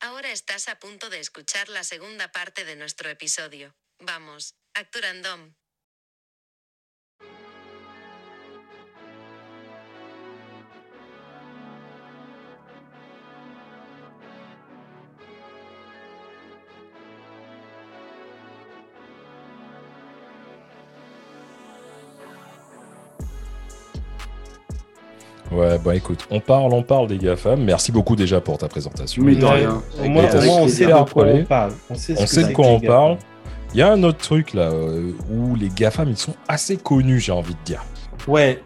Ahora estás a punto de escuchar la segunda parte de nuestro episodio. Vamos, actor Ouais, bah écoute, on parle, on parle des GAFAM. Merci beaucoup déjà pour ta présentation. Mais de rien. Au moins, on sait de quoi on parle. On sait, On de quoi on parle. GAFAM. Il y a un autre truc là euh, où les GAFAM ils sont assez connus, j'ai envie de dire. Ouais.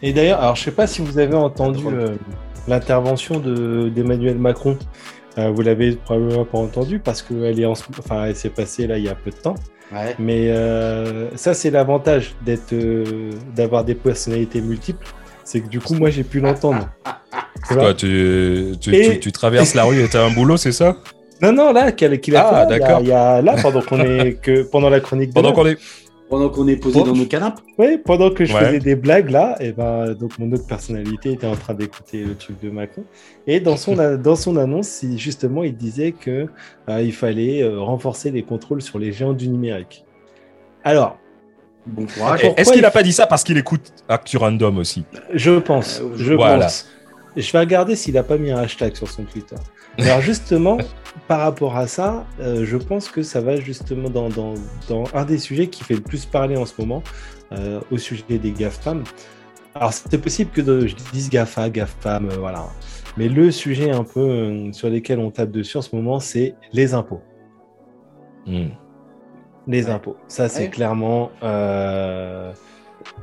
Et d'ailleurs, alors je sais pas si vous avez entendu euh, l'intervention de d'Emmanuel Macron. Euh, vous l'avez probablement pas entendu parce qu'elle est en, enfin, elle s'est passée là il y a peu de temps. Ouais. Mais euh, ça, c'est l'avantage d'être, euh, d'avoir des personnalités multiples. C'est que du coup, moi, j'ai pu l'entendre. Quoi, tu, tu, Et- tu- tu traverses la rue et t'as un boulot, c'est ça? Non, non, là, qu'il qu'il a Ah, il y d'accord. Il y, a là pendant qu'on est que pendant la chronique. de Pendant qu'on est. Pendant qu'on est posé dans nos canapes. Oui, pendant que je Ouais. faisais des blagues là, et ben donc mon autre personnalité était en train d'écouter le truc de Macron. Et dans son dans son annonce, il- justement, il disait que euh, il fallait euh, renforcer les contrôles sur les géants du numérique. Alors, Bon courage. Pourquoi Est-ce qu'il il a pas dit ça parce qu'il écoute Actu Random aussi je pense, Euh, je voilà. pense. Je vais regarder s'il a pas mis un hashtag sur son Twitter. Alors justement, par rapport à ça, euh, je pense que ça va justement dans, dans, dans un des sujets qui fait le plus parler en ce moment, euh, au sujet des GAFAM. Alors c'est possible que de- je dise GAFA, GAFAM, euh, voilà. Mais le sujet un peu euh, sur lequel on tape dessus en ce moment, c'est les impôts. Hmm. Les impôts. Ça, c'est Ouais. clairement euh,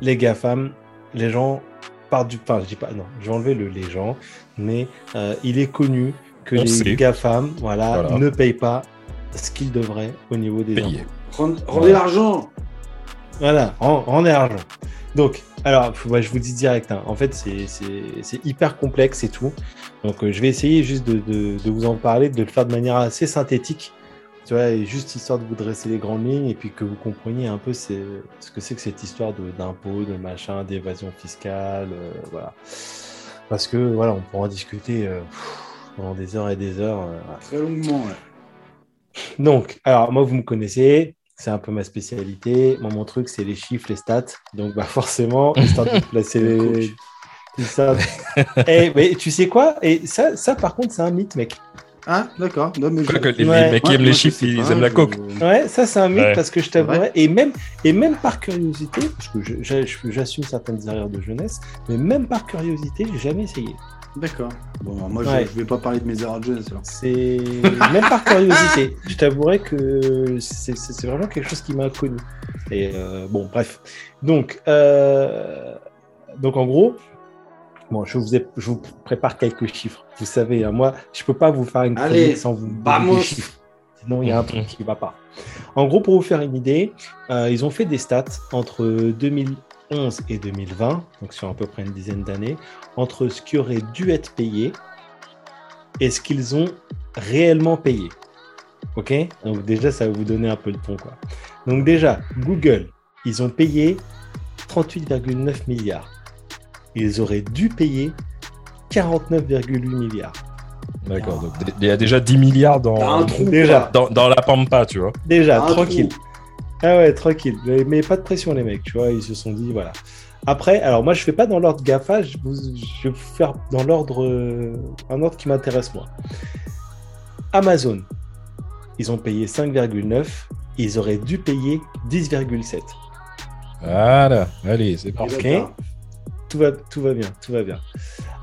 les GAFAM. Les gens partent du. Enfin, je dis pas. Non, je vais enlever le les gens. Mais euh, il est connu que On les sait. GAFAM voilà, Voilà. ne payent pas ce qu'ils devraient au niveau des Payé. impôts. Rend- Rendez l'argent. Voilà, en, en argent. Donc, alors, ouais, je vous dis direct, hein, en fait, c'est- c'est c'est hyper complexe et tout. Donc, euh, je vais essayer juste de, de- de vous en parler, de le faire de manière assez synthétique, tu vois, et juste histoire de vous dresser les grandes lignes et puis que vous compreniez un peu c'est- ce que c'est que cette histoire de- d'impôts, de, machin, d'évasion fiscale, euh, voilà. Parce que, voilà, on pourra en discuter euh, pendant des heures et des heures. euh. Très longuement. ouais. Donc, alors moi, vous me connaissez, c'est un peu ma spécialité. Moi, mon truc, c'est les chiffres, les stats. Donc, bah, forcément, histoire de placer Le les. de- Eh, mais tu sais quoi? Et ça, ça, par contre, c'est un mythe, mec. Ah, d'accord. Non, mais Quoi je- que les, Ouais. les mecs qui Moi- aiment les chiffres, ils pas, aiment la coke. Ouais, ça, c'est un mythe Ouais. parce que je t'avouerais. Et même, et même par curiosité, parce que j'assume certaines erreurs de jeunesse, mais même par curiosité, j'ai jamais essayé. D'accord. Bon, moi, je, Ouais. je vais pas parler de mes erreurs de jeunesse. alors. C'est même par curiosité. Je t'avouerais que c'est vraiment quelque chose qui m'a connu. Et euh, bon, bref. Donc, euh, donc en gros, bon, je vous, ai- je vous prépare quelques chiffres. Vous savez, hein, moi, je peux pas vous faire une chronique sans vous donner vamos. des chiffres. Sinon, il y a un truc qui va pas. En gros, pour vous faire une idée, euh, ils ont fait des stats entre 2011 et 2020, donc sur à peu près une dizaine d'années, entre ce qui aurait dû être payé et ce qu'ils ont réellement payé. Ok? Donc déjà, ça va vous donner un peu le ton. Quoi. Donc déjà, Google, ils ont payé 38,9 milliards. Ils auraient dû payer 49,8 milliards. D'accord, donc il y a déjà 10 milliards dans, trou. Déjà. dans, dans la pampa, tu vois. Déjà, tranquille. trou. Ah ouais, tranquille. Mais, mais pas de pression, les mecs. Tu vois, ils se sont dit, voilà. Après, alors moi, je fais pas dans l'ordre GAFA. Je, vous- je vais vous faire dans l'ordre, euh, un ordre qui m'intéresse moi. Amazon, ils ont payé 5,9. Ils auraient dû payer 10,7. Voilà, allez, c'est parti. Ok. Tout va, tout va bien, tout va bien.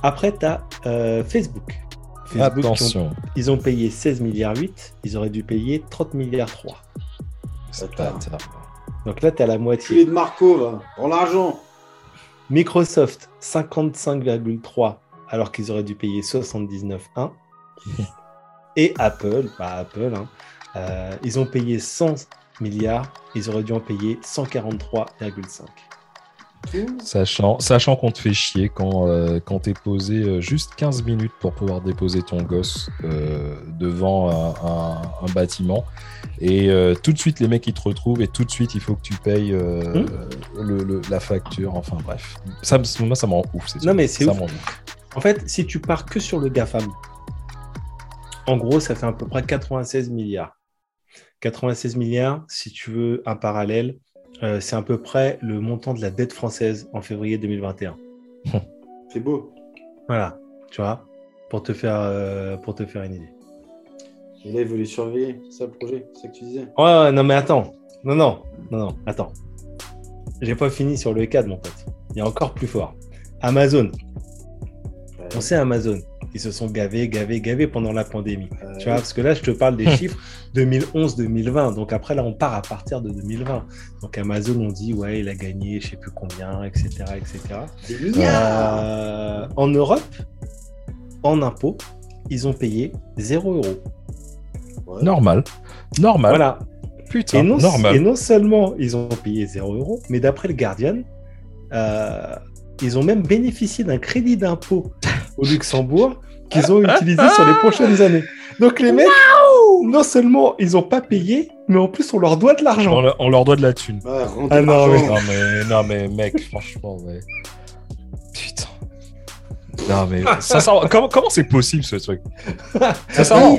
Après, tu as Facebook. Facebook, qui ont- Attention, ils ont payé 16 milliards 8. Ils auraient dû payer 30 milliards 3. c'est pas Donc là, tu as la Culé moitié. de Marco, va. Prends l'argent. Microsoft, 55,3 alors qu'ils auraient dû payer 79,1. Et Apple, bah Apple, hein, euh, ils ont payé 100 milliards, ils auraient dû en payer 143,5. Sachant, sachant qu'on te fait chier quand, euh, quand t'es posé euh, juste 15 minutes pour pouvoir déposer ton gosse euh, devant un, un- un bâtiment. Et euh, tout de suite, les mecs, ils te retrouvent et tout de suite, il faut que tu payes le- le- la facture. Enfin, bref. Ça, moi, ça me rend ouf. Non, mais c'est ouf. ouf. En fait, si tu pars que sur le GAFAM, En gros, ça fait à peu près 96 milliards. 96 milliards, si tu veux un parallèle, euh, c'est à peu près le montant de la dette française en février 2021. C'est beau. Voilà, tu vois, pour te faire, euh, pour te faire une idée. Et là, il veut les surveiller. C'est ça le projet, c'est ça que tu disais. Ouais, ouais, non, mais attends. Non, non, non, non, attends. J'ai pas fini sur le cadre, mon pote. Il y a encore plus fort. Amazon. Ouais. On sait Amazon. Ils se sont gavés, gavés, gavés pendant la pandémie. Euh, Tu vois, parce que là, je te parle des chiffres 2011-2020. Donc après, là, on part à partir de 2020. Donc Amazon, on dit, ouais, il a gagné, je sais plus combien, etc., etc. Euh, en Europe, en impôts, ils ont payé 0 euros. Ouais. Normal. Normal. Voilà. Putain, Et non, normal. et non seulement ils ont payé 0 euros, mais d'après le Guardian, euh, ils ont même bénéficié d'un crédit d'impôt au Luxembourg qu'ils ont utilisé sur les prochaines années. Donc les mecs, non seulement ils n'ont pas payé, mais en plus on leur doit de On, l'argent. on leur doit de la thune. Rendez Ah non, mais, non mais mec, franchement. Putain. Non mais, comment comment c'est possible ce truc?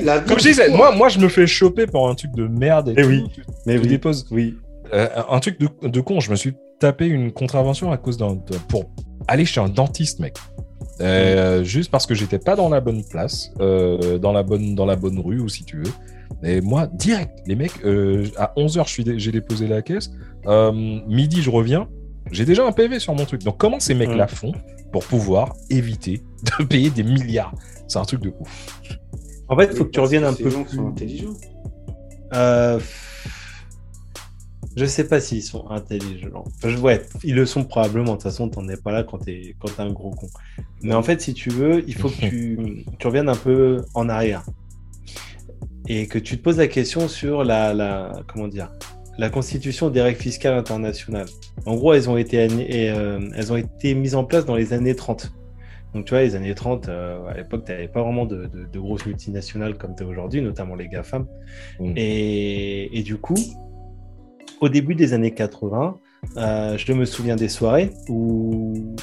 La comme je disais, moi, moi je me fais choper pour un truc de merde et Eh tout. oui. Tu, Mais tu déposes oui. euh, un truc de, de con. Je me suis tapé une contravention à cause d'un pour aller chez un dentiste, mec. Euh, Juste parce que j'étais pas dans la bonne place, euh, dans la bonne dans la bonne rue ou si tu veux. Et moi, direct, les mecs, euh, à 11h, je suis dé- j'ai déposé la caisse. Euh, midi, je reviens. J'ai déjà un PV sur mon truc. Donc, comment ces mecs-là font pour pouvoir éviter de payer des milliards? C'est un truc de ouf. En fait, il faut que tu reviennes un Ces peu gens plus. sont intelligents. Je sais pas s'ils sont intelligents. Je- Ouais, ils le sont probablement. De toute façon, t'en es pas là quand t'es quand t'es un gros con. Mais en fait, si tu veux, il faut que tu, tu reviennes un peu en arrière et que tu te poses la question sur la, la comment dire la constitution des règles fiscales internationales. En gros, elles ont été et, euh, elles ont été mises en place dans les années 30. Donc tu vois, les années 30, euh, à l'époque, tu n'avais pas vraiment de, de- de grosses multinationales comme tu as aujourd'hui, notamment les GAFAM. Mm. Et, et du coup, au début des années 80, euh, je me souviens des soirées où...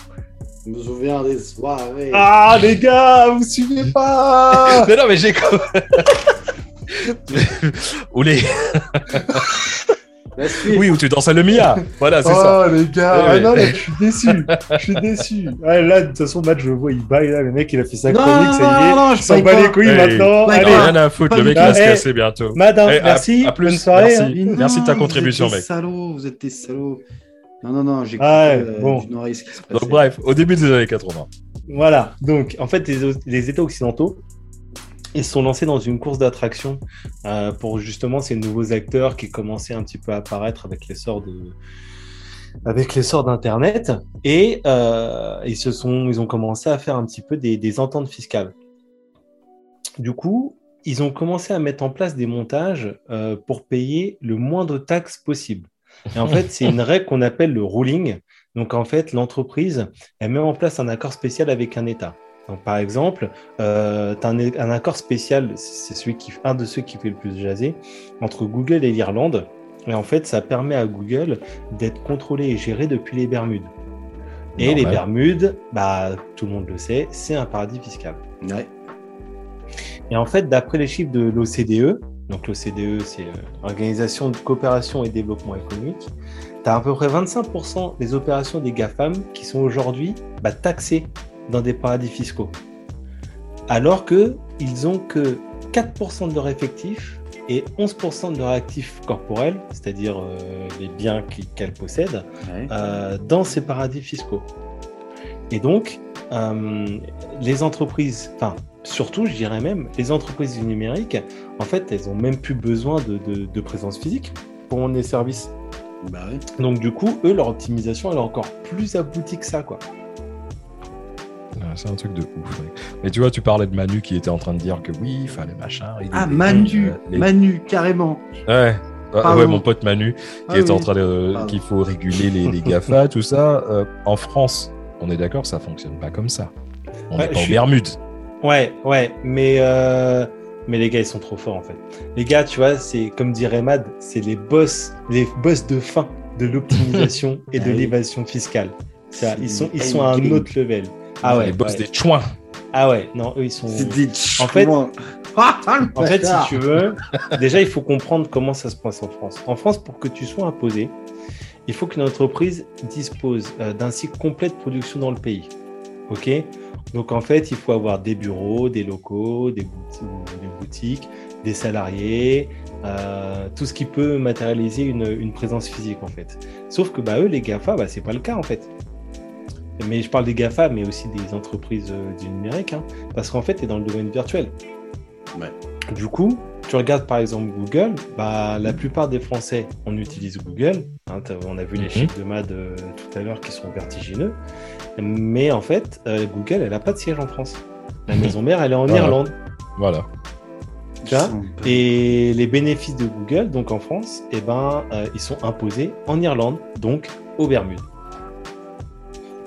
Je me souviens des soirées. Ah les gars, vous suivez pas Mais non, mais j'ai comme. Oulé. Oui, où tu danses à le Mia. Voilà, c'est ça. Oh les gars, Ouais, ah non, là, je suis déçu, je suis déçu. Ouais, là, de toute façon, Matt, je le vois, il baille là, le mec, il a fait sa Non, chronique, ça y est, non, non, je il s'en baille bat pas. les couilles Hey. maintenant. Allez, Allez, rien à foutre, le mec il va se eh. casser bientôt. madame, Eh, merci, à plus, bonne soirée. merci. hein. Non, Merci de ta vous contribution, êtes des mec. salauds, vous êtes des salauds. Non, non, non, j'ai Ah euh, bon. Donc, bref, au début des années 80. Voilà, donc en fait, les, les États occidentaux, ils se sont lancés dans une course d'attraction euh, pour justement ces nouveaux acteurs qui commençaient un petit peu à apparaître avec l'essor de avec l'essor d'internet et euh, ils se sont ils ont commencé à faire un petit peu des, ententes fiscales. Du coup, ils ont commencé à mettre en place des montages euh, pour payer le moins de taxes possible. Et en fait, c'est une règle qu'on appelle le ruling. Donc en fait, l'entreprise elle met en place un accord spécial avec un État. Donc, par exemple, euh, tu as un, un accord spécial, c'est celui qui, un de ceux qui fait le plus jaser, entre Google et l'Irlande. Et en fait, ça permet à Google d'être contrôlé et géré depuis les Bermudes. Et Normal. les Bermudes, bah, tout le monde le sait, c'est un paradis fiscal. Ouais. Et en fait, d'après les chiffres de l'OCDE, donc l'OCDE, c'est euh, Organisation de coopération et développement économique, tu as à peu près 25% des opérations des GAFAM qui sont aujourd'hui bah, taxées dans des paradis fiscaux. Alors qu'ils ont que 4% de leur effectif et 11% de leur actif corporel, c'est-à-dire euh, les biens qu'elles possèdent, ouais. euh, dans ces paradis fiscaux. Et donc, euh, les entreprises, enfin, surtout, je dirais même, les entreprises du numérique, en fait, elles ont même plus besoin de, de- de présence physique pour vendre des services. Bah ouais. Donc, du coup, eux, leur optimisation, elle est encore plus aboutie que ça, quoi. Ouais, C'est un truc de ouf. mec. Mais tu vois, tu parlais de Manu qui était en train de dire que oui, il fallait machin. Ah, Manu, euh, les- Manu, carrément. Ouais. Ah, ouais, mon pote Manu, qui Ah est en train de. Qu'il faut réguler les, les GAFA, tout ça. Euh, en France, on est d'accord, ça fonctionne pas comme ça. On Ouais, est pas suis- Bermudes. Ouais, ouais, mais, euh, mais les gars, ils sont trop forts, en fait. Les gars, tu vois, c'est comme dirait Mad, c'est les boss, les boss de fin de l'optimisation et de Ah l'évasion fiscale. C'est Ils sont, ils sont à un autre level. Ah ouais, les boss ouais. des chouins. Ah ouais, non, eux, ils sont... C'est des En fait, chouins. En fait, si tu veux, déjà, il faut comprendre comment ça se passe en France. En France, pour que tu sois imposé, il faut qu'une entreprise dispose euh, d'un cycle complet de production dans le pays. OK? Donc, en fait, il faut avoir des bureaux, des locaux, des, boutiques, des salariés, euh, tout ce qui peut matérialiser une, présence physique, en fait. Sauf que bah, eux, les GAFA, bah, ce n'est pas le cas, en fait. Mais je parle des GAFA, mais aussi des entreprises euh, du numérique, hein, parce qu'en fait, tu es dans le domaine virtuel. Du coup, tu regardes par exemple Google, bah, la plupart des Français, on utilise Google. Hein, on a vu les mhm. chiffres de MAD euh, tout à l'heure qui sont vertigineux. Mais en fait, euh, Google, elle n'a pas de siège en France. La mhm. maison mère, elle est en Irlande. Voilà. et les bénéfices de Google, donc en France, eh ben, ils sont imposés en Irlande, donc aux Bermudes.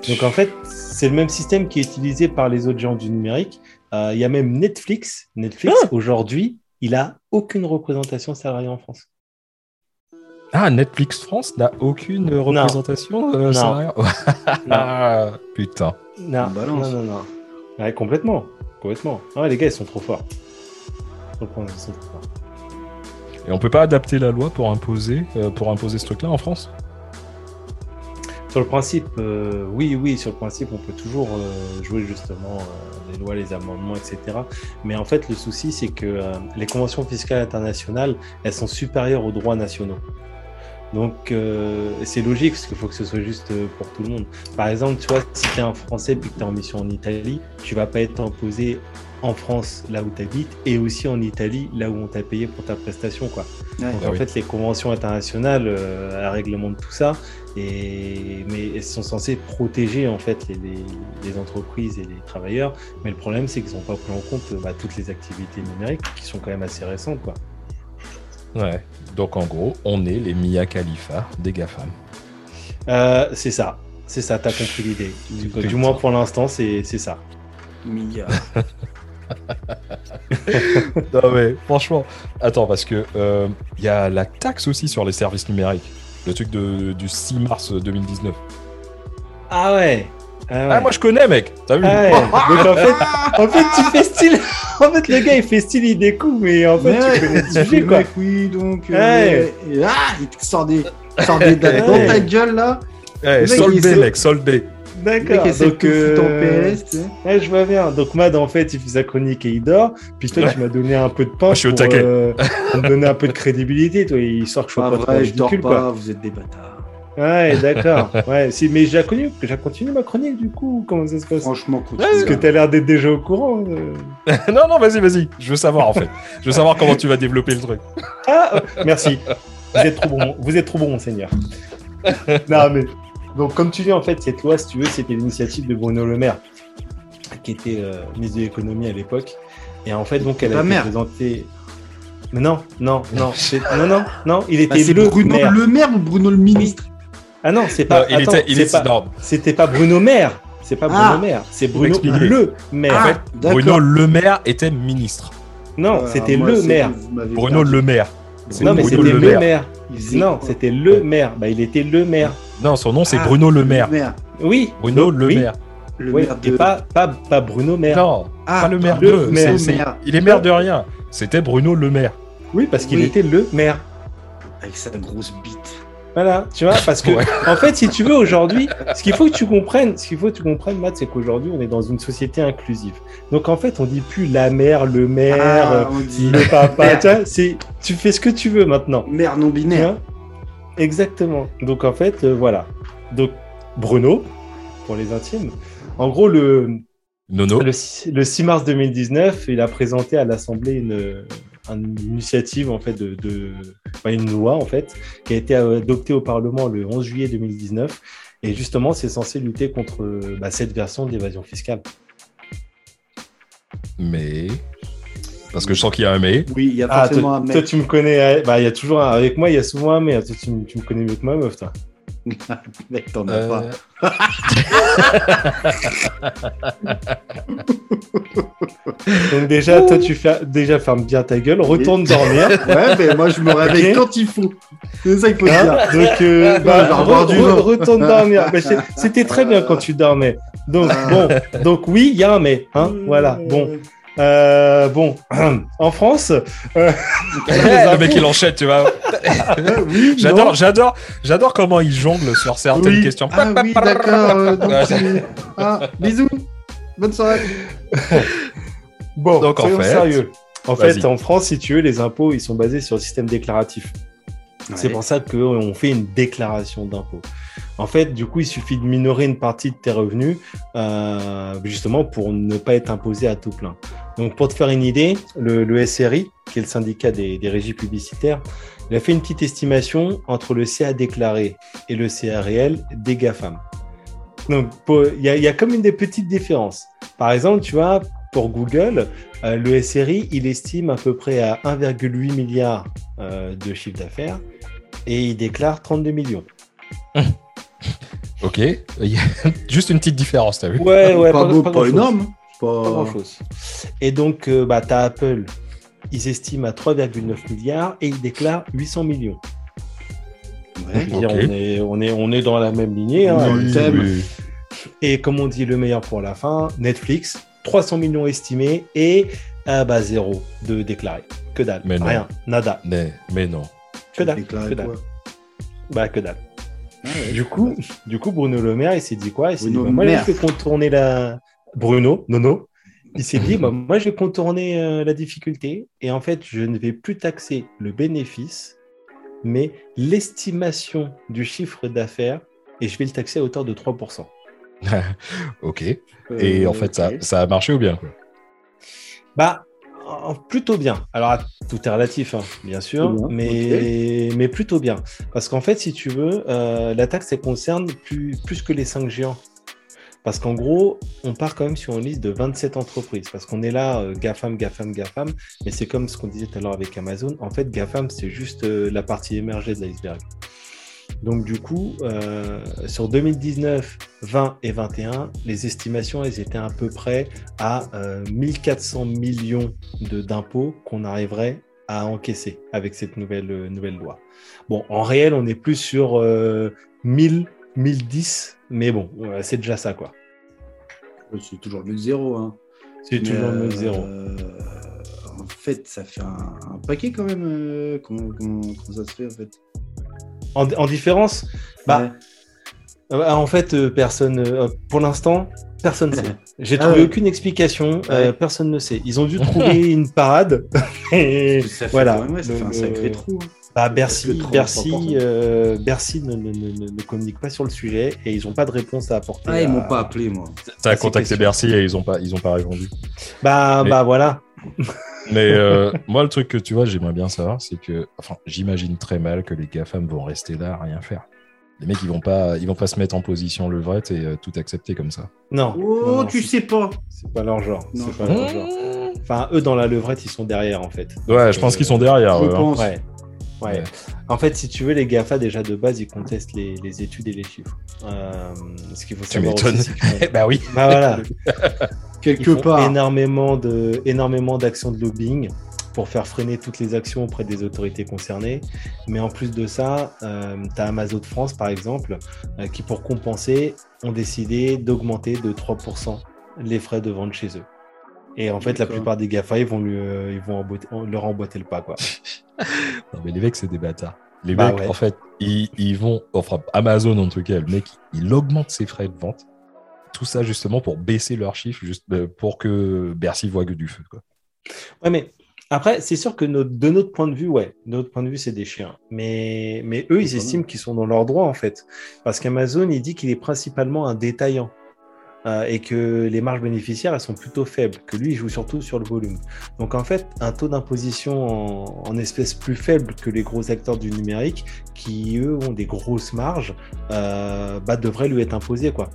Donc en fait, c'est le même système qui est utilisé par les autres géants du numérique. Euh, il y a même Netflix. Netflix, ah aujourd'hui, il a aucune représentation salariée en France. Ah, Netflix France n'a aucune représentation euh, salariée ah, Putain. Non, non, non, non. Ouais, complètement. Complètement. Ah, les gars, ils sont trop forts. Et on peut pas adapter la loi pour imposer, euh, pour imposer ce truc-là en France? Sur le principe, euh, oui, oui, sur le principe, on peut toujours euh, jouer justement euh, les lois, les amendements, etc. Mais en fait, le souci, c'est que les conventions fiscales internationales, elles sont supérieures aux droits nationaux. Donc, c'est logique, parce qu'il faut que ce soit juste pour tout le monde. Par exemple, tu vois, si tu es un Français et que tu es en mission en Italie, tu vas pas être imposé en France, là où tu habites, et aussi en Italie, là où on t'a payé pour ta prestation. Quoi. Donc, ah en fait, les conventions internationales, elles réglementent tout ça et, mais elles sont censées protéger en fait les, les, entreprises et les travailleurs. Mais le problème, c'est qu'ils n'ont pas pris en compte bah, toutes les activités numériques qui sont quand même assez récentes. Quoi. Ouais, donc en gros, on est les Mia Khalifa des GAFAM. Euh, c'est ça, c'est ça, t'as compris l'idée. Du, moins pour l'instant, c'est ça. Mia. non mais franchement, attends parce que il euh, y a la taxe aussi sur les services numériques. Le truc de, du 6 mars 2019. Ah ouais. Ah, ah moi je connais, mec. T'as vu? Ah Donc en fait, en fait, tu fais style. En fait, le gars il fait style, il découvre, mais en fait, tu connais le sujet quoi. oui, donc. Euh, et, ah, il te sort des, sort des dates dans ta gueule là. Ouais, soldé, mec, soldé. D'accord. Donc, euh... ouais, je vois bien. Donc, Mad, en fait, il fait sa chronique et il dort. Puis toi, tu m'as donné un peu de pain. je suis pour, euh, me donner un peu de crédibilité. Toi, il sort que je sois pas, pas vrai, je dors pas, quoi. Vous êtes des bâtards. Ouais, d'accord. ouais, si, mais j'ai continué, j'ai continué ma chronique du coup. Comment ça se passe? Franchement, continue. Parce que t'as l'air d'être déjà au courant. Euh. non, non, vas-y, vas-y. Je veux savoir en fait. Je veux savoir comment tu vas développer le truc. Ah, merci. Vous êtes trop bon, vous êtes trop bon, monseigneur. non, mais donc, comme tu dis, en fait, cette loi, si tu veux, c'était l'initiative de Bruno Le Maire, qui était euh, ministre de l'économie à l'époque. Et en fait, donc, elle a été présentée. Mais non, non, non, non, non, non, il était bah, le Bruno maire. Le Maire ou Bruno le ministre? Ah non, c'est pas. il était, il était, pas, C'était pas Bruno Maire. C'est pas Bruno ah. Maire. C'est Bruno Le Maire. Ah, Bruno Le Maire était ministre. Non, c'était le maire. Bruno Le Maire. Non, mais c'était le maire. Non, c'était le maire. Bah, il était le maire. Non, son nom c'est ah, Bruno Le Maire. Oui. Bruno Le Maire. Le maire de... Et pas, pas, pas Bruno Maire. Non, ah, pas le maire de. il est maire de rien. C'était Bruno Le Maire. Oui, parce qu'il était le maire. Avec sa grosse bite. Voilà, tu vois, parce que, en fait, si tu veux, aujourd'hui, ce qu'il faut que tu comprennes, ce qu'il faut que tu comprennes, Matt, c'est qu'aujourd'hui, on est dans une société inclusive. Donc, en fait, on dit plus la mère, le maire, ah, le papa, tu vois, tu fais ce que tu veux maintenant. Mère non binaire. Exactement. Donc en fait, euh, voilà. Donc Bruno, pour les intimes. En gros, le, Nono. le, 6 mars 2019, il a présenté à l'Assemblée une, initiative, en fait, de, une loi, en fait, qui a été adoptée au Parlement le 11 juillet 2019. Et justement, c'est censé lutter contre bah, cette version d'évasion fiscale. Mais parce que je sens qu'il y a un mais. Oui, il y a ah, forcément un mais. Toi, tu me connais. Euh, bah, il y a toujours un... Avec moi, il y a souvent un mais. Toi, tu, tu me connais mieux que ma meuf, toi. Mec, t'en as euh... pas. Donc déjà, toi, tu fais déjà ferme bien ta gueule, retourne dormir. Ouais, mais moi, je me réveille quand il faut. C'est ça qu'il faut hein dire. Donc, euh, bah, re retourne dormir. C'était très bien quand tu dormais. Donc bon, donc oui, il y a un mais. Hein, voilà. Bon. Euh, bon, en France, euh, le mec il enchaîne, tu vois. oui, J'adore, j'adore, j'adore comment il jongle sur certaines Oui. questions. Ah oui, d'accord. euh, donc ah, bisous. Bonne soirée. bon, Donc, en fait- sérieux. En fait, en France, si tu veux, les impôts, ils sont basés sur le système déclaratif. C'est pour ça qu'on fait une déclaration d'impôt. En fait, du coup, il suffit de minorer une partie de tes revenus, euh, justement pour ne pas être imposé à tout plein. Donc, pour te faire une idée, le, SRI, qui est le syndicat des, régies publicitaires, il a fait une petite estimation entre le CA déclaré et le CA réel des GAFAM. Donc, il y, a- comme une des petites différences. Par exemple, tu vois, pour Google, euh, le SRI, il estime à peu près à 1,8 milliard euh, de chiffre d'affaires et il déclare 32 millions. Ok, juste une petite différence, t'as vu Ouais, ouais, pas, beau, pas, énorme. Pas, Pas grand-chose. Et donc, euh, bah, tu as Apple, ils estiment à 3,9 milliards et ils déclarent 800 millions. Ouais. On, est, on, est, on est dans la même lignée. hein. Thème. Oui. Et comme on dit, le meilleur pour la fin, Netflix, 300 millions estimés et ah bah, zéro de déclaré. Que dalle. Mais non. Rien. Nada. Mais, mais non. Que dalle. Que dalle. quoi? Bah, que dalle. Ah ouais. Du coup, du coup, Bruno Le Maire, il s'est dit quoi? Il s'est dit, bah, moi, Maire. je vais contourner la. Bruno, Nono. Il s'est dit, bah, moi, je vais contourner euh, la difficulté. Et en fait, je ne vais plus taxer le bénéfice, mais l'estimation du chiffre d'affaires. Et je vais le taxer à hauteur de 3%. ok. Et Euh, en fait, ça, ça a marché ou bien quoi? Bah, plutôt bien. Alors, tout est relatif, hein, bien sûr, Bien, mais, mais plutôt bien. Parce qu'en fait, si tu veux, euh, la taxe, elle concerne plus, plus que les cinq géants. Parce qu'en gros, on part quand même sur une liste de 27 entreprises. Parce qu'on est là, euh, GAFAM, GAFAM, GAFAM. Mais c'est comme ce qu'on disait tout à l'heure avec Amazon. En fait, GAFAM, c'est juste euh, la partie émergée de l'iceberg. Donc, du coup, euh, sur 2019, 20 et 21, les estimations, elles étaient à peu près à euh, 1400 millions d'impôts qu'on arriverait à encaisser avec cette nouvelle, euh, nouvelle loi. Bon, en réel, on est plus sur euh, 1000, 1010, mais bon, c'est déjà ça, quoi. C'est toujours que zéro. Hein. C'est toujours euh, zéro. En fait, ça fait un, un paquet quand même. euh, comment, comment, comment ça se fait en fait? En, en différence, bah, Ouais. euh, en fait, euh, personne, euh, pour l'instant, personne ne sait. J'ai Ah trouvé ouais. aucune explication, euh, Ouais. personne ne sait. Ils ont dû trouver une parade. et Ça fait voilà. même, ça fait un sacré trou. hein. Bah, Bercy, 33%. Bercy, euh, Bercy ne, ne- ne- ne- ne communique pas sur le sujet et ils n'ont pas de réponse à apporter. Ah, ils à- m'ont pas appelé, moi. T'as contacté. Bercy et ils ont pas, ils ont pas répondu. Bah, Mais- bah voilà. Mais euh, moi, le truc que tu vois, j'aimerais bien savoir, c'est que, enfin, j'imagine très mal que les GAFAM vont rester là à rien faire. Les mecs, ils vont pas, ils vont pas se mettre en position levrette et euh, tout accepter comme ça. Non. Oh, non, non, tu sais pas. C'est pas leur genre. Non, pas leur genre. Enfin, eux, dans la levrette, ils sont derrière, en fait. Ouais, je pense qu'ils sont derrière. Je eux, hein. Ouais. Ouais. Ouais. En fait, si tu veux, les GAFA, déjà de base, ils contestent les, les études et les chiffres. Euh, ce qu'il faut Tu savoir m'étonnes. qu'ils font- bah oui. bah voilà. Quelque Ils font part. énormément de énormément d'actions de lobbying pour faire freiner toutes les actions auprès des autorités concernées. Mais en plus de ça, euh, tu as Amazon de France, par exemple, euh, qui, pour compenser, ont décidé d'augmenter de 3% les frais de vente chez eux. Et en fait, la plupart des GAFA, ils vont, lui, euh, ils vont emboîter- leur emboîter le pas. Quoi. Non, mais les mecs, c'est des bâtards. Les Bah mecs, ouais. en fait, ils, ils vont, enfin, Amazon en tout cas, le mec, il augmente ses frais de vente. Tout ça justement pour baisser leurs chiffres, juste euh, pour que Bercy voit que du feu. Quoi. Ouais, mais après, c'est sûr que notre- de notre point de vue, ouais, de notre point de vue, c'est des chiens. Mais, mais eux, ils estiment qu'ils sont dans leur droit, en fait. Parce qu'Amazon, il dit qu'il est principalement un détaillant. Euh, et que les marges bénéficiaires, elles sont plutôt faibles, que lui, il joue surtout sur le volume. Donc, en fait, un taux d'imposition en, en espèces plus faible que les gros acteurs du numérique, qui, eux, ont des grosses marges, euh, bah, devrait lui être imposé, quoi.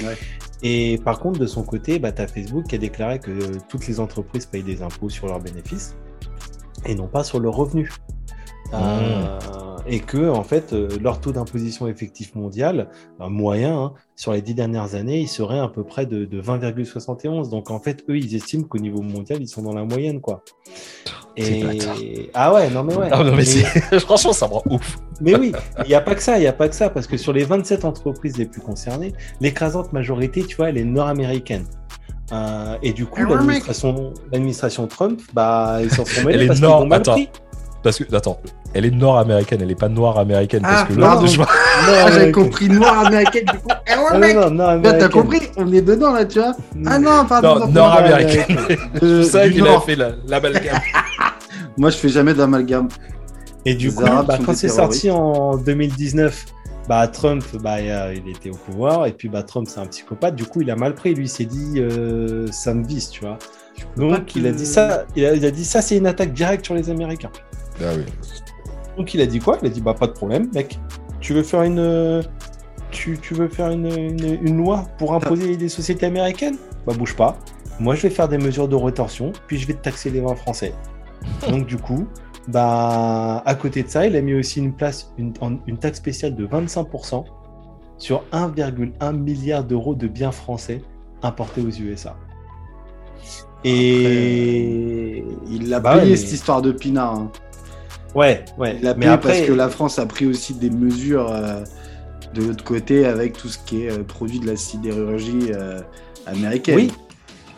Ouais. Et par contre, de son côté, bah, tu as Facebook qui a déclaré que euh, toutes les entreprises payent des impôts sur leurs bénéfices et non pas sur leurs revenus. Euh, et que, en fait, euh, leur taux d'imposition effectif mondial, euh, moyen, hein, sur les dix dernières années, il serait à peu près de, de 20,71. Donc, en fait, eux, ils estiment qu'au niveau mondial, ils sont dans la moyenne, quoi. Bâtards. Ah ouais, non mais ouais. Ah non, mais Mais- franchement, ça me rend ouf. mais oui, il n'y a pas que ça, il n'y a pas que ça, parce que sur les 27 entreprises les plus concernées, l'écrasante majorité, tu vois, elle est nord-américaine. Euh, et du coup, l'administration l'administration Trump, bah, ils s'en sont Elle mêlés est parce qu'ils l'ont mal attends. pris. Parce que, attends, elle est nord-américaine, elle est pas noire-américaine. Ah, parce que là, pardon. je Ah, j'avais compris noir américaine du coup. Eh ouais, Ah, mec non, non, non, Là, t'as américaine. compris On est dedans là, tu vois Ah non, pardon. Non, non, nord-américaine. Euh, C'est ça du qu'il a Nord. fait la- l'amalgame. Moi, je fais jamais d'amalgame. Et du Les coup, bah, quand c'est sorti en 2019, bah, Trump, bah, il était au pouvoir. Et puis, bah, Trump, c'est un psychopathe. Du coup, il a mal pris. Lui, il s'est dit, euh, ça me vise, tu vois. Donc, il a dit ça. Il a, il a dit ça, c'est une attaque directe sur les Américains. Ah oui. Donc, il a dit quoi? Il a dit, bah, pas de problème, mec. Tu veux faire une. Tu, tu veux faire une, une- une loi pour imposer des sociétés américaines? Bah, bouge pas. Moi, je vais faire des mesures de rétorsion, puis je vais te taxer les vins français. Donc, du coup, bah, à côté de ça, il a mis aussi une, place, une, taxe spéciale de 25% sur 1,1 milliard d'euros de biens français importés aux USA. Et. Il l'a Bah payé ouais, mais- cette histoire de pinard. hein. Ouais, ouais. Il mais après, parce que la France a pris aussi des mesures euh, de l'autre côté avec tout ce qui est euh, produit de la sidérurgie euh, américaine. Oui,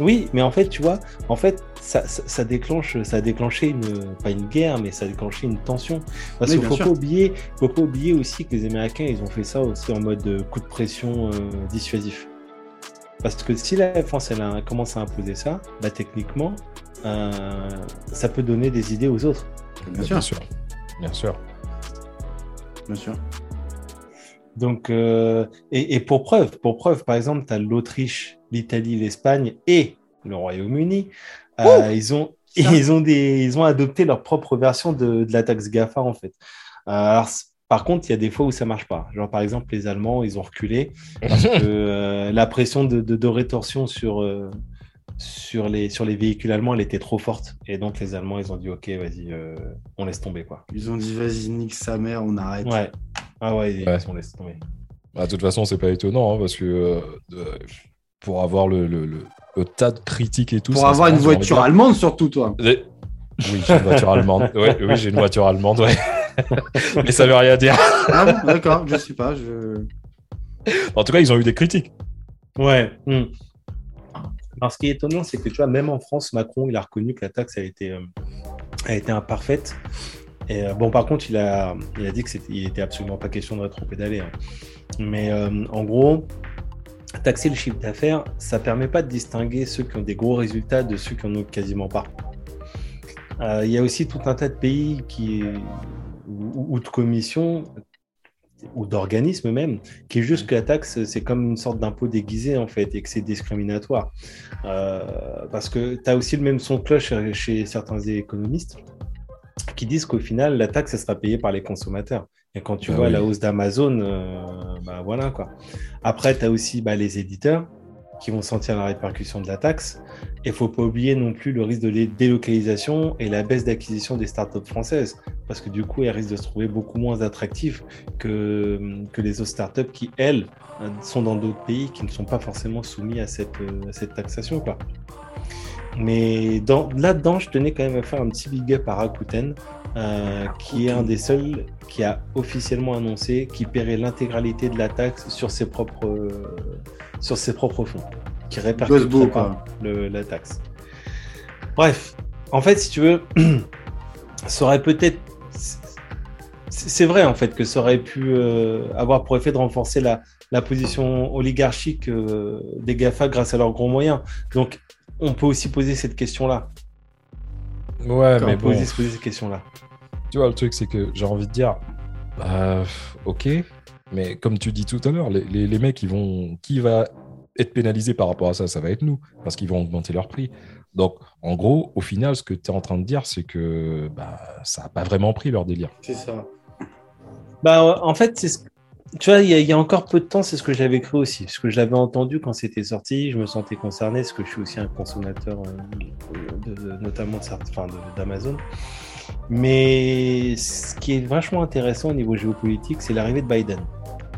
oui, mais en fait, tu vois, en fait, ça, ça, ça déclenche, ça a déclenché une, pas une guerre, mais ça a déclenché une tension. Parce Oui, qu'il faut sûr. pas oublier, faut pas oublier aussi que les Américains, ils ont fait ça aussi en mode euh, coup de pression dissuasif. Parce que si la France, elle a, commence à imposer ça, bah techniquement, ça peut donner des idées aux autres. Bien sûr, Bien sûr. Bien sûr. bien sûr. Donc, euh, et, et pour preuve, pour preuve, par exemple, tu as l'Autriche, l'Italie, l'Espagne et le Royaume-Uni. euh, ils, ont, ils, ont des, ils ont adopté leur propre version de, de la taxe GAFA, en fait. Euh, alors, par contre, il y a des fois où ça marche pas. Genre, par exemple, les Allemands, ils ont reculé parce que euh, la pression de, de, de rétorsion sur, euh, sur, les, sur les véhicules allemands, elle était trop forte. Et donc, les Allemands, ils ont dit, OK, vas-y, euh, on laisse tomber, quoi. Ils ont dit vas-y, nique sa mère, on arrête. Ouais. Ah ouais, Ouais. on laisse tomber. Bah, de toute façon, c'est pas étonnant, hein, parce que euh, euh, pour avoir le, le- le- le tas de critiques et tout. Pour avoir une voiture allemande, surtout toi. Oui, j'ai une voiture allemande. Ouais, oui, j'ai une voiture allemande, ouais. Mais ça veut rien dire. Ah bon, d'accord, je sais pas. Je... En tout cas, ils ont eu des critiques. Ouais. hmm. Alors, ce qui est étonnant, c'est que tu vois, même en France, Macron, il a reconnu que la taxe a été, a été imparfaite. Euh, bon, par contre, il a, il a dit que c'était, il était absolument pas question de rétro-pédaler. hein. Mais euh, en gros, taxer le chiffre d'affaires, ça permet pas de distinguer ceux qui ont des gros résultats de ceux qui en ont quasiment pas. Euh, Il y a aussi tout un tas de pays qui, ou, ou de commissions ou d'organismes même, qui est juste que la taxe, c'est comme une sorte d'impôt déguisé en fait, et que c'est discriminatoire. Euh, parce que tu as aussi le même son de cloche chez, chez certains économistes qui disent qu'au final, la taxe, elle sera payée par les consommateurs. Et quand tu Bah vois oui. la hausse d'Amazon, euh, bah voilà quoi. Après, tu as aussi bah, les éditeurs qui vont sentir la répercussion de la taxe. Et il faut pas oublier non plus le risque de délocalisation et la baisse d'acquisition des startups françaises. Parce que du coup, elles risquent de se trouver beaucoup moins attractives que, que les autres startups qui, elles, sont dans d'autres pays qui ne sont pas forcément soumis à cette, cette taxation. Quoi. Mais dans- là-dedans, je tenais quand même à faire un petit big up à Rakuten, euh, qui est un des seuls qui a officiellement annoncé qu'il paierait l'intégralité de la taxe sur ses propres, euh, sur ses propres fonds, qui répercuterait pas le- la taxe. Bref, en fait, si tu veux, ça aurait peut-être. C'est c'est vrai en fait que ça aurait pu euh, avoir pour effet de renforcer la, la position oligarchique euh, des GAFA grâce à leurs gros moyens. Donc, on peut aussi poser cette question-là. Ouais, On mais peut bon, se poser cette question-là. tu vois, le truc, c'est que j'ai envie de dire, bah, ok, mais comme tu dis tout à l'heure, les, les- les mecs, ils vont, qui va être pénalisé par rapport à ça Ça va être nous, parce qu'ils vont augmenter leur prix. Donc, en gros, au final, ce que tu es en train de dire, c'est que bah, ça n'a pas vraiment pris leur délire. C'est ça. Bah, en fait, c'est ce- tu vois, il y, a- encore peu de temps, c'est ce que j'avais cru aussi. Parce que je l'avais entendu quand c'était sorti, je me sentais concerné, parce que je suis aussi un consommateur, euh, de- de- notamment d'Amazon. Mais ce qui est vachement intéressant au niveau géopolitique, c'est l'arrivée de Biden.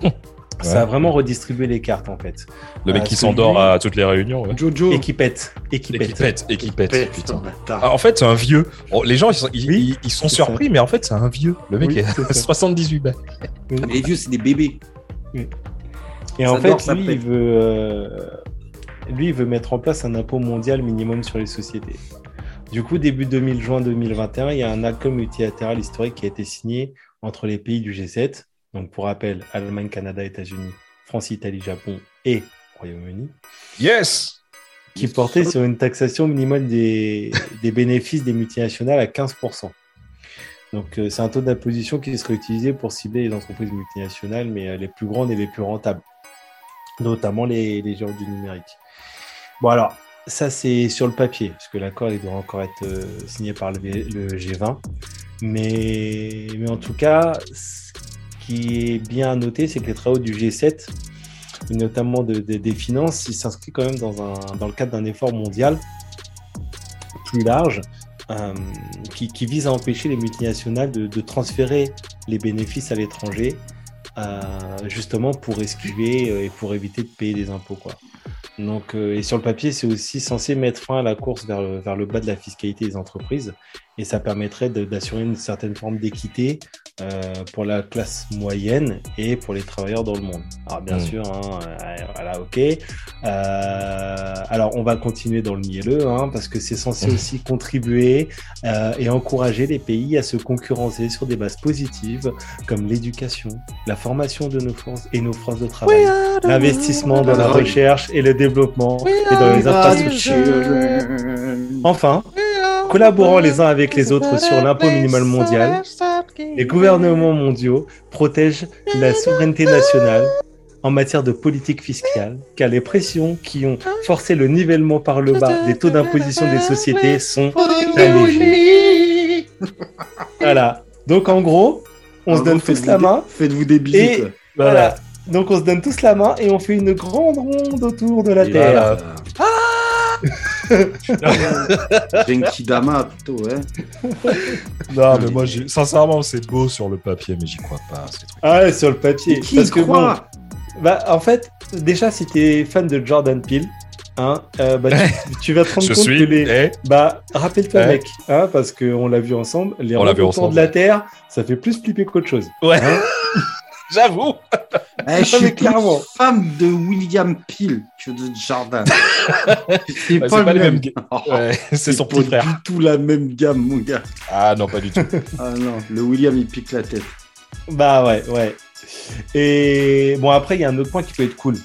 Ça a vraiment redistribué les cartes, en fait. Le mec Ah, qui s'endort à toutes les réunions. ouais. Jojo. Et qui pète. Et qui Et pète. qui pète, et qui pète, Pète, putain. Ah, en fait, c'est un vieux. Oh, les gens, ils sont, ils, Oui, ils- ils sont c'est surpris, mais en fait, c'est un vieux. Le mec Oui, est c'est ça. 78 balles. Les vieux, c'est des bébés. Et en fait, lui, il veut, euh, lui, il veut mettre en place un impôt mondial minimum sur les sociétés. Du coup, début 2000, juin 2021, il y a un accord multilatéral historique qui a été signé entre les pays du G7. Donc, pour rappel, Allemagne, Canada, États-Unis, France, Italie, Japon et Royaume-Uni. Yes Qui portait sur une taxation minimale des, des bénéfices des multinationales à 15%. Donc, euh, c'est un taux d'imposition qui serait utilisé pour cibler les entreprises multinationales, mais euh, les plus grandes et les plus rentables, notamment les, les géants du numérique. Bon, alors, ça, c'est sur le papier, parce que l'accord, il doit encore être euh, signé par le, le G20. Mais, mais, en tout cas, qui est bien à noter, c'est que les travaux du G7, notamment de, de, des finances, ils s'inscrivent quand même dans, le cadre d'un effort mondial plus large euh, qui, vise à empêcher les multinationales de, transférer les bénéfices à l'étranger, euh, justement pour esquiver euh, et pour éviter de payer des impôts. Donc, et sur le papier, c'est aussi censé mettre fin à la course vers le, vers le bas de la fiscalité des entreprises et ça permettrait d'assurer une certaine forme d'équité euh, pour la classe moyenne et pour les travailleurs dans le monde. Alors bien mmh. sûr, hein, euh, voilà, ok. Euh, alors on va continuer dans le mielleux hein, parce que c'est censé aussi contribuer euh, et encourager les pays à se concurrencer sur des bases positives comme l'éducation, la formation de nos forces et nos forces de travail, l'investissement dans la recherche et le développement et dans les infrastructures. Enfin, collaborant les uns avec les autres sur l'impôt minimal mondial, les gouvernements mondiaux protègent la souveraineté nationale en matière de politique fiscale, car les pressions qui ont forcé le nivellement par le bas des taux d'imposition des sociétés sont allégées. voilà. Donc en gros, on en se donne tous la main. Faites-vous des bisous. Et voilà. Donc on se donne tous la main et on fait une grande ronde autour de la et Terre. Voilà. Ah Genkidama plutôt, ouais. Non, mais moi, sincèrement, c'est beau sur le papier, mais j'y crois pas. Ces trucs. Ah ouais, sur le papier. Qui Parce que bon, bah, en fait, déjà, si t'es fan de Jordan Peele, Hein, euh, bah, tu, tu, vas te rendre Je compte suis, que les. eh. Bah, rappelle-toi, Eh. mec, hein, parce qu'on l'a vu ensemble, les On l'a vu ensemble. de la Terre, ça fait plus flipper qu'autre chose. Ouais, Hein j'avoue. Eh, je suis clairement. fan de William Peel que de Jordan. c'est Bah, pas, le pas même. Oh, Ouais, c'est son pas petit frère. du tout la même gamme, mon gars. Ah non, pas du tout. Ah non, le William, il pique la tête. Bah ouais, ouais. Et bon, après, il y a un autre point qui peut être cool.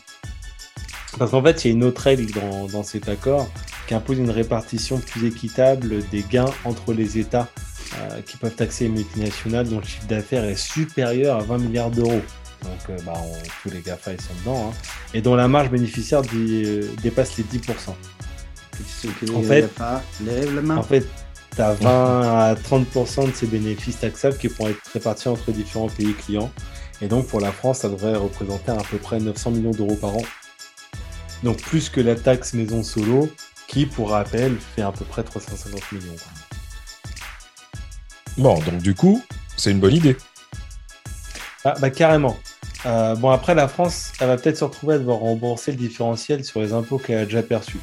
Parce qu'en fait, il y a une autre règle dans, dans cet accord qui impose une répartition plus équitable des gains entre les États euh, qui peuvent taxer les multinationales dont le chiffre d'affaires est supérieur à 20 milliards d'euros. Donc, euh, bah, on- tous les GAFA, ils sont dedans. hein. Et dont la marge bénéficiaire euh, dépasse les 10%. En fait- lève la main. En fait, tu as 20 à 30% de ces bénéfices taxables qui pourront être répartis entre différents pays clients. Et donc, pour la France, ça devrait représenter à peu près 900 millions d'euros par an. Donc, plus que la taxe maison solo, qui, pour rappel, fait à peu près 350 millions. Bon, donc du coup, c'est une bonne idée. Ah, bah, carrément. Euh, bon, après, la France, elle va peut-être se retrouver à devoir rembourser le différentiel sur les impôts qu'elle a déjà perçus.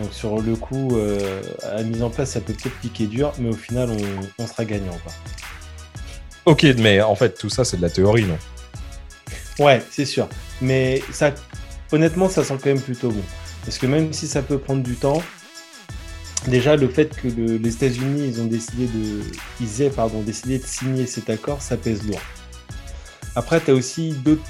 Donc, sur le coup, euh, à la mise en place, ça peut peut-être piquer dur, mais au final, on, on sera gagnant. Quoi. Ok, mais en fait, tout ça, c'est de la théorie, non? Ouais, c'est sûr. Mais ça, honnêtement, ça sent quand même plutôt bon. Parce que même si ça peut prendre du temps, déjà le fait que le- les États-Unis ils ont décidé de, ils aient pardon décidé de signer cet accord, ça pèse lourd. Après, tu as aussi d'autres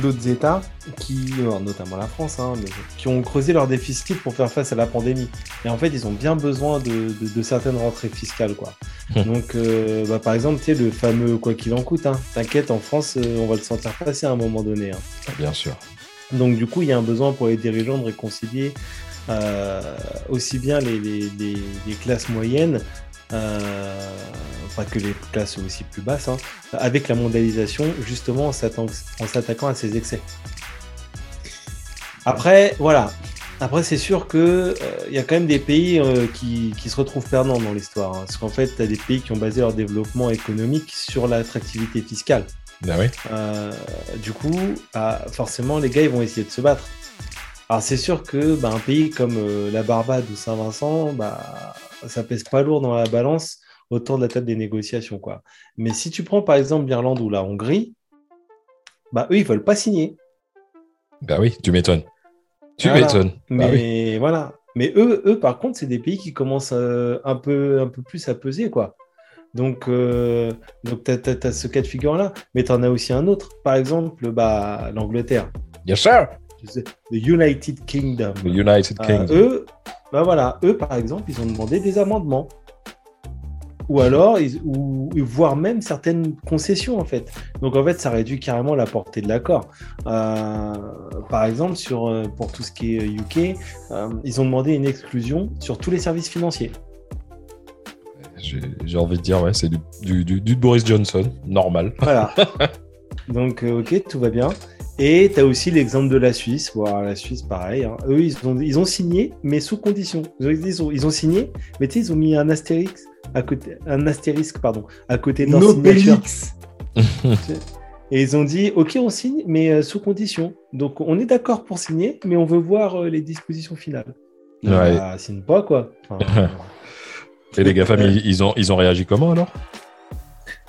d'autres États qui, alors, notamment la France, hein, mais qui ont creusé leur déficit pour faire face à la pandémie. Et en fait, ils ont bien besoin de, de- de certaines rentrées fiscales, quoi. Hmm. Donc, euh, bah, par exemple, tu sais, le fameux quoi qu'il en coûte. Hein. T'inquiète, en France, euh, on va le sentir passer à un moment donné. hein. Ah, Bien sûr. Donc du coup, il y a un besoin pour les dirigeants de réconcilier euh, aussi bien les, les- les- les classes moyennes, euh, pas que les classes aussi plus basses, hein, avec la mondialisation, justement en s'attaquant à ces excès. Après, voilà. Après, c'est sûr que euh, il y a quand même des pays euh, qui, qui se retrouvent perdants dans l'histoire. hein. parce qu'en fait, tu as des pays qui ont basé leur développement économique sur l'attractivité fiscale. Ben oui. Euh, du coup, bah, forcément, les gars, ils vont essayer de se battre. Alors, c'est sûr que bah, un pays comme euh, la Barbade ou Saint-Vincent, bah, ça pèse pas lourd dans la balance autour de la table des négociations. Quoi. Mais si tu prends par exemple l'Irlande ou la Hongrie, bah, eux, ils veulent pas signer. Ben oui, tu m'étonnes. Tu m'étonnes. Bah mais voilà. Mais eux, eux, par contre, c'est des pays qui commencent euh, un, peu, un peu plus à peser, quoi. Donc, euh, donc tu as, ce cas de figure-là. Mais tu en as aussi un autre. Par exemple, bah, l'Angleterre. Yes, sir. The United Kingdom. The United euh, Kingdom. eux, bah voilà, eux, par exemple, ils ont demandé des amendements. Ou alors, ou, voire même certaines concessions, en fait. Donc, en fait, ça réduit carrément la portée de l'accord. Euh, par exemple, sur, pour tout ce qui est UK, ils ont demandé une exclusion sur tous les services financiers j'ai envie de dire, ouais, c'est du, du, Boris Johnson, normal. Voilà. Donc, euh, ok, tout va bien. Et tu as aussi l'exemple de la Suisse. la Suisse, pareil. Hein. Eux, ils ont, ils ont signé, mais sous condition. Ils ont, ils ont signé, mais tu sais, ils ont mis un astérisque à côté, un astérisque, pardon, à côté de leur signature. Et ils ont dit, ok, on signe, mais euh, sous condition. Donc, on est d'accord pour signer, mais on veut voir euh, les dispositions finales. Ouais. Bah, signe pas, quoi. Et les GAFAM, ils, ont, ils ont réagi comment alors?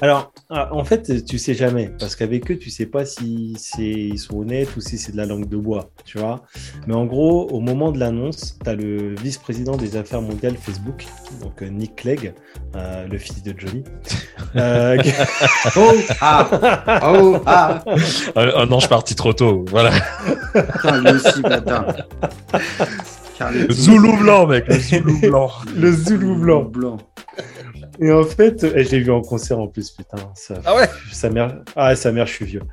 Alors, ah, en fait, tu sais jamais, parce qu'avec eux, tu sais pas si ils sont honnêtes ou si c'est de la langue de bois, tu vois. Mais en gros, au moment de l'annonce, tu as le vice-président des affaires mondiales Facebook, donc euh, Nick Clegg, euh, le fils de Johnny. Euh, oh, ah, oh, ah. Un, ange parti trop tôt, voilà. lui aussi, bâtard. Le Zoulou blanc, mec, le Zoulou blanc. le Zoulou blanc. blanc. Et en fait, eh, je l'ai vu en concert en plus, putain. Ça, ah ouais? Sa mère, ah, sa mère, je suis vieux.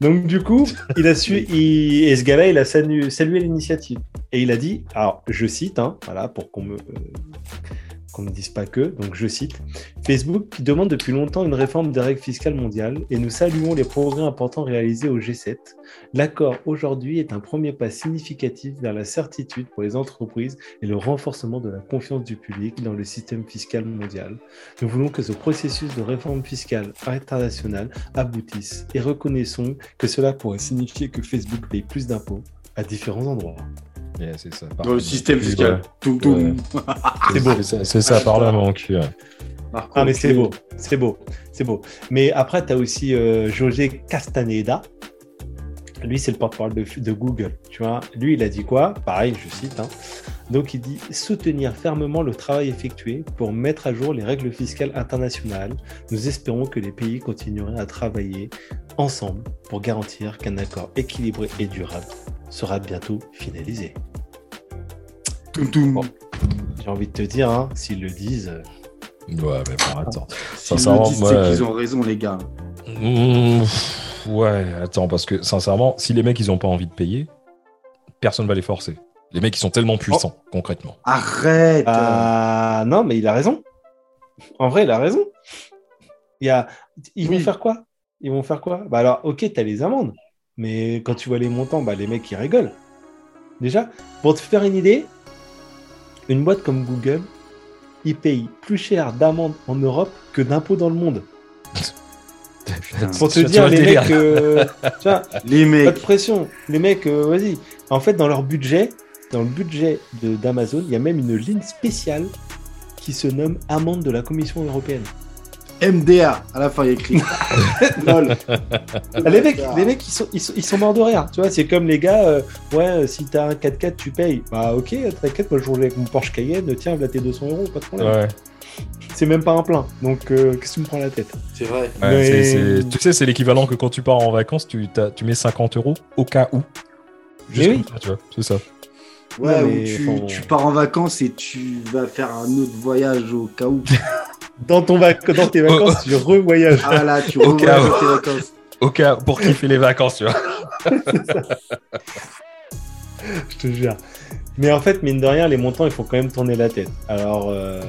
Donc, du coup, il a su, il... et ce gars-là, il a salué l'initiative. Et il a dit, alors, je cite, hein, voilà, pour qu'on me qu'on ne dise pas que, donc je cite, Facebook qui demande depuis longtemps une réforme des règles fiscales mondiales et nous saluons les progrès importants réalisés au G7. L'accord aujourd'hui est un premier pas significatif vers la certitude pour les entreprises et le renforcement de la confiance du public dans le système fiscal mondial. Nous voulons que ce processus de réforme fiscale internationale aboutisse et reconnaissons que cela pourrait signifier que Facebook paye plus d'impôts à différents endroits c'est ça. Dans le système fiscal. c'est beau. C'est ça, par là, mon cul. Ah, mais c'est beau, c'est beau, c'est beau. Mais après, tu as aussi euh, José Castaneda. Lui, c'est le porte-parole de, Google. Tu vois, lui, il a dit quoi? Pareil, je cite. Hein. Donc, il dit soutenir fermement le travail effectué pour mettre à jour les règles fiscales internationales. Nous espérons que les pays continueront à travailler ensemble pour garantir qu'un accord équilibré et durable sera bientôt finalisé. J'ai envie de te dire, hein, s'ils le disent. Ouais, mais bon, attends. Sincèrement, c'est qu'ils ont raison, les gars. Mmh, ouais, attends, parce que sincèrement, si les mecs ils ont pas envie de payer, personne va les forcer. Les mecs ils sont tellement puissants, oh. concrètement. Arrête Ah non, mais il a raison. En vrai, il a raison. Il y a... Ils vont faire quoi? Ils vont faire quoi? Bah alors, ok, t'as les amendes. Mais quand tu vois les montants, bah, les mecs, ils rigolent. Déjà, pour te faire une idée, une boîte comme Google, ils payent plus cher d'amende en Europe que d'impôts dans le monde. pour te dire, les mecs, euh, les mecs, pas de pression. Les mecs, euh, vas-y. En fait, dans leur budget, dans le budget d'Amazon, il y a même une ligne spéciale qui se nomme amende de la Commission européenne. MDA, à la fin il écrit. Lol. les mecs, les mecs ils, sont, ils, sont, morts de rire. Tu vois, c'est comme les gars, euh, ouais, euh, si t'as un 4x4, tu payes. Bah ok, t'inquiète, moi je roule avec mon Porsche Cayenne, tiens, là t'es 200 euros, pas de problème. Ouais. C'est même pas un plein. Donc euh, qu'est-ce que tu me prends la tête? C'est vrai. Tu sais, c'est l'équivalent que quand tu pars en vacances, tu, tu mets 50 euros au cas où. Juste oui. tu vois, c'est ça. Ouais, ou tu, tu, pars en vacances et tu vas faire un autre voyage au cas où. dans, ton dans tes vacances, tu revoyages. Ah là, tu revoyages tes vacances. Au cas pour kiffer les vacances, tu vois. Je te jure. Mais en fait, mine de rien, les montants, il faut quand même tourner la tête. Alors, euh,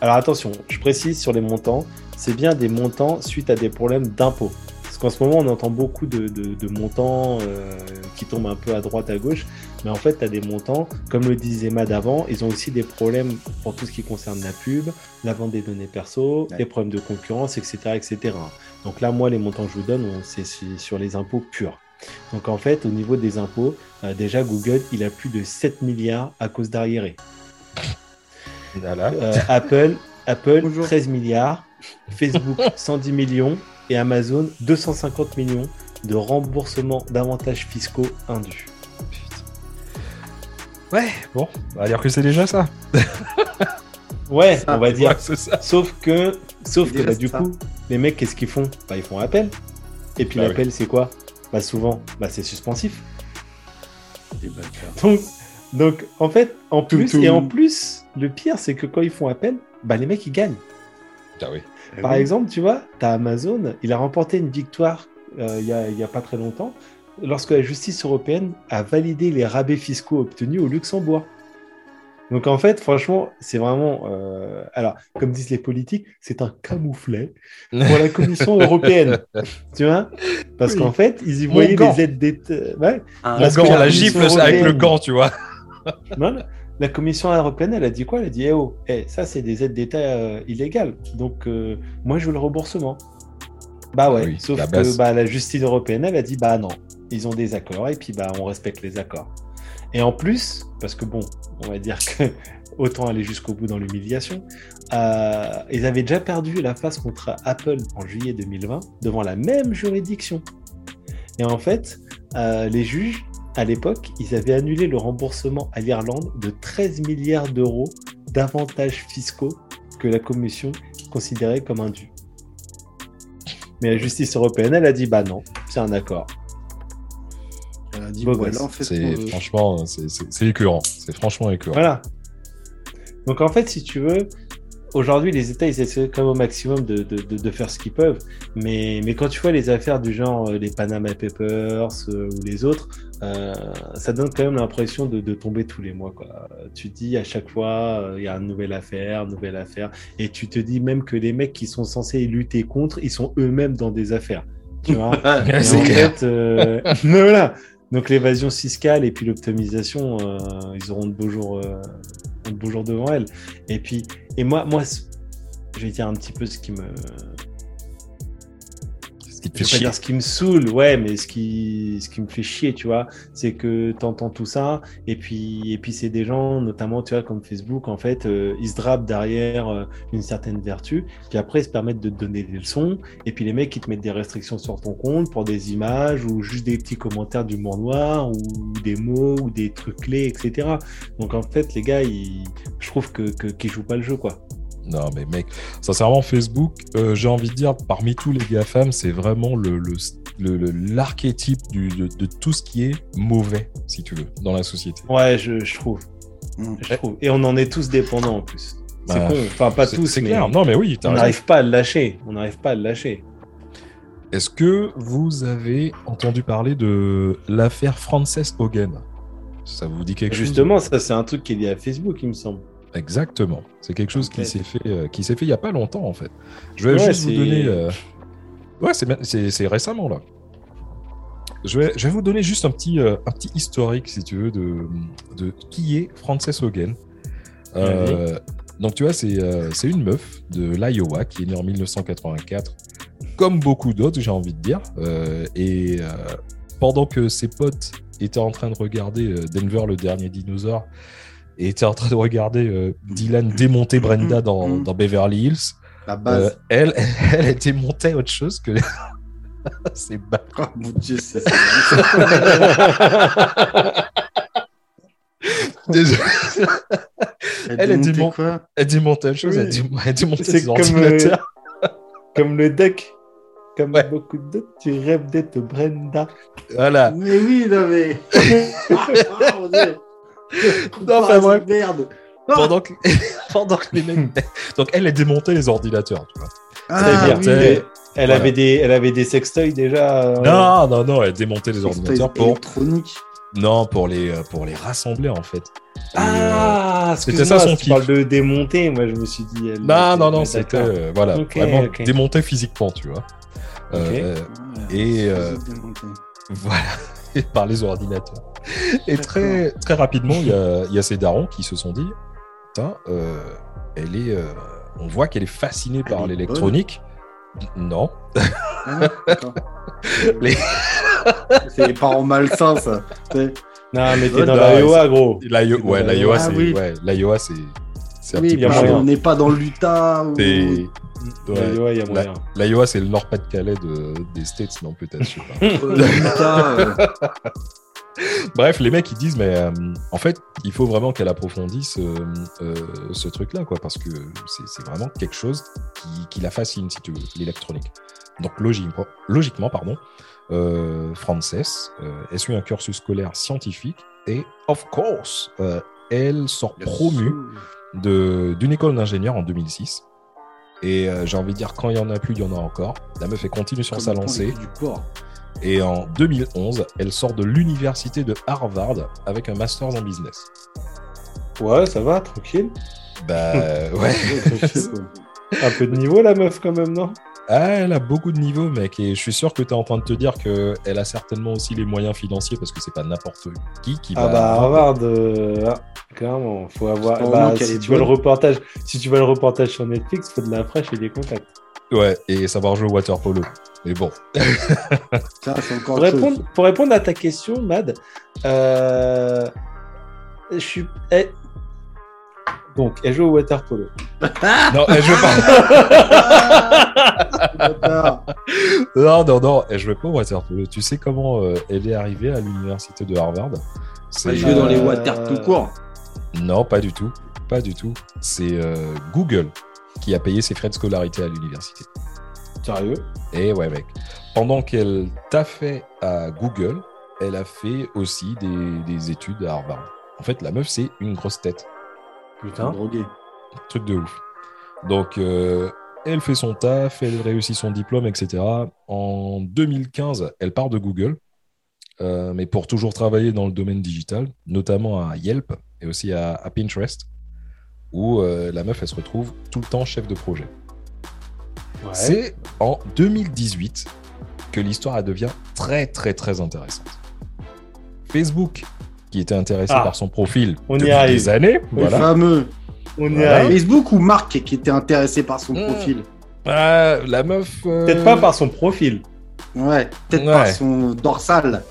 alors attention, je précise sur les montants, c'est bien des montants suite à des problèmes d'impôts. Parce qu'en ce moment, on entend beaucoup de, montants euh, qui tombent un peu à droite, à gauche. Mais en fait, tu as des montants, comme le disait Mad avant, ils ont aussi des problèmes pour tout ce qui concerne la pub, la vente des données perso, des problèmes de concurrence, etc., etc. Donc là, moi, les montants que je vous donne, c'est sur les impôts purs. Donc en fait, au niveau des impôts, euh, déjà Google, il a plus de 7 milliards à cause d'arriérés. Euh, Apple, Apple 13 milliards. Facebook, 110 millions et Amazon 250 millions de remboursement d'avantages fiscaux indus. Ouais, bon, on va dire que c'est déjà ça. ouais, on va dire. ça. Sauf que, sauf que bah, du coup, les mecs, qu'est-ce qu'ils font? Bah, ils font appel. Et puis bah l'appel, c'est quoi? Bah, souvent, bah, c'est suspensif. Donc, donc, en fait, en plus, et en plus, le pire, c'est que quand ils font appel, bah, les mecs, ils gagnent. Ah oui. Eh Par exemple, tu vois, tu as Amazon, il a remporté une victoire euh, il n'y a, pas très longtemps, lorsque la justice européenne a validé les rabais fiscaux obtenus au Luxembourg. Donc en fait, franchement, c'est vraiment... Euh, alors, comme disent les politiques, c'est un camouflet pour la Commission européenne. tu vois? Parce qu'en fait, ils y voyaient des aides d'État... Ouais, ah, la gifle avec le gant, tu vois. la Commission européenne, elle a dit quoi? Elle a dit, eh oh, eh, ça c'est des aides d'État euh, illégales. Donc moi, je veux le remboursement. Bah ouais, sauf que bah, la justice européenne, elle a dit bah non, ils ont des accords et puis bah on respecte les accords. Et en plus, parce que bon, on va dire que autant aller jusqu'au bout dans l'humiliation, euh, ils avaient déjà perdu la face contre Apple en juillet 2020 devant la même juridiction. Et en fait, euh, les juges, à l'époque, ils avaient annulé le remboursement à l'Irlande de 13 milliards d'euros d'avantages fiscaux que la Commission considérait comme indus. Mais la justice européenne, elle a dit bah non, c'est un accord. En fait, c'est franchement, c'est écœurant. C'est franchement écœurant. Voilà. Donc en fait, si tu veux, aujourd'hui, les États, ils essaient quand même au maximum de, de, de, faire ce qu'ils peuvent. Mais, mais quand tu vois les affaires du genre euh, les Panama Papers euh, ou les autres, euh, ça donne quand même l'impression de, tomber tous les mois. Quoi. Tu te dis à chaque fois, il y a une nouvelle affaire, une nouvelle affaire. Et tu te dis même que les mecs qui sont censés lutter contre, ils sont eux-mêmes dans des affaires. Tu vois C'est clair. voilà. Donc l'évasion fiscale et puis l'optimisation, ils auront de beaux jours de devant elle. Et puis, et moi, moi, je vais dire un petit peu ce qui me. Qui te fait dire ce qui me saoule, ouais, mais ce qui, ce qui me fait chier, tu vois, c'est que tu entends tout ça, et puis, et puis c'est des gens, notamment, tu vois, comme Facebook, en fait, euh, ils se drapent derrière euh, une certaine vertu, puis après, ils se permettent de te donner des leçons, et puis les mecs, ils te mettent des restrictions sur ton compte pour des images, ou juste des petits commentaires d'humour noir, ou des mots, ou des trucs clés, etc. Donc, en fait, les gars, ils, je trouve que, qu'ils jouent pas le jeu, quoi. Non, mais mec, sincèrement, Facebook, euh, j'ai envie de dire, parmi tous les GAFAM, c'est vraiment le, l'archétype de, tout ce qui est mauvais, si tu veux, dans la société. Ouais, je, trouve. Mm. je trouve. Et on en est tous dépendants en plus. C'est bah, con. Enfin, pas tous, c'est clair. Non, mais oui, on n'arrive pas à le lâcher. On n'arrive pas à le lâcher. Est-ce que vous avez entendu parler de l'affaire Frances Hogan? Ça vous dit quelque chose? Justement, ça, c'est un truc qui est lié à Facebook, il me semble. Exactement. C'est quelque chose qui s'est fait, euh, qui s'est fait il y a pas longtemps en fait. Je vais juste vous donner. Euh, ouais, c'est récemment là. Je vais, je vais, vous donner juste un petit, euh, un petit historique, si tu veux, de, de qui est Frances Hogan. donc, tu vois, c'est une meuf de l'Iowa qui est née en 1984, comme beaucoup d'autres, j'ai envie de dire. et pendant que ses potes étaient en train de regarder Denver, le dernier dinosaure, et était en train de regarder euh, Dylan démonter Brenda dans, mm. dans Beverly Hills. La base. Euh, elle, elle, elle démontait autre chose que. c'est bas. Oh mon dieu, c'est Désolé. Elle, elle, démontait quoi? elle démontait autre chose. Oui. Elle, démontait ses comme, ordinateurs. Euh, comme le deck. Comme ouais. beaucoup d'autres, tu rêves d'être Brenda. Voilà. Mais oui, non mais. oh, non, enfin bref. Merde. Pendant que... Pendant que les mecs. Donc elle, a démonté les ordinateurs, tu vois. Ah, oui. Elle, avait des, elle avait des sextoys déjà. Euh, non, non, non, elle démontait les ordinateurs pour. Électronique. Non, pour les, euh, pour les rassembler en fait. ah, euh, c'était ça son kiff. Tu parles de démonter, moi je me suis dit. Elle... Non, non, non, c'était euh, voilà, okay, vraiment okay. démonter physiquement, tu vois. Okay. Euh, et voilà, par les ordinateurs. Et très, très rapidement, il y a, y a, ces darons qui se sont dit euh, elle est, euh, on voit qu'elle est fascinée par l'électronique. Non. Ah, les... C'est les parents malsains, ça. Non, mais t'es dans l'Iowa, gros. Ouais, l'Iowa, c'est. Ouais, l'Iowa, c'est. C'est un oui, petit. On n'est pas dans l'Utah. Ou... L'Iowa, il y a moyen. L'Iowa, c'est le Nord-Pas-de-Calais de... des States, non, peut-être, je sais pas. L'Utah. Bref, les mecs ils disent mais euh, en fait il faut vraiment qu'elle approfondisse ce truc-là quoi parce que c'est vraiment quelque chose qui, qui, la fascine si tu veux l'électronique. Donc logiquement, logiquement pardon, Frances elle suit un cursus scolaire scientifique et of course elle sort promue d'une école d'ingénieur en 2006. Et euh, j'ai envie de dire, quand il y en a plus, il y en a encore. La meuf, elle continue sur sa lancée. Et en 2011, elle sort de l'université de Harvard avec un master en business. Ouais, ça va, tranquille. Bah ouais. un peu de niveau la meuf quand même, non? Ah, elle a beaucoup de niveaux, mec. Et je suis sûr que tu es en train de te dire qu'elle a certainement aussi les moyens financiers parce que c'est pas n'importe qui qui ah va. Ah bah, Harvard, euh... ah, clairement. Faut avoir. Bah, si, tu veux le reportage... si tu veux le reportage sur Netflix, faut de la fraîche et des contacts. Ouais, et savoir jouer au water polo. Mais bon. Ça, pour, répondre, pour, répondre, à ta question, Mad, euh... je suis. Eh, donc, elle joue au water polo. non, elle joue pas. non, non, non, elle joue pas au water polo. Tu sais comment euh, elle est arrivée à l'université de Harvard? Elle joue dans les water tout court. Non, pas du tout. Pas du tout. C'est euh, Google qui a payé ses frais de scolarité à l'université. Sérieux? Et ouais, mec. Pendant qu'elle t'a fait à Google, elle a fait aussi des, des études à Harvard. En fait, la meuf, c'est une grosse tête. Putain. Drogué. Truc de ouf. Donc, euh, elle fait son taf, elle réussit son diplôme, etc. En 2015, elle part de Google, euh, mais pour toujours travailler dans le domaine digital, notamment à Yelp et aussi à, Pinterest, où euh, la meuf, elle se retrouve tout le temps chef de projet. C'est en 2018 que l'histoire devient très, très, très intéressante. Facebook qui était intéressé ah. par son profil on depuis y des années. Le fameux. On y Facebook ou Marc qui était intéressé par son hmm. profil euh, La meuf. Euh, peut-être pas par son profil. Ouais, peut-être par son dorsal.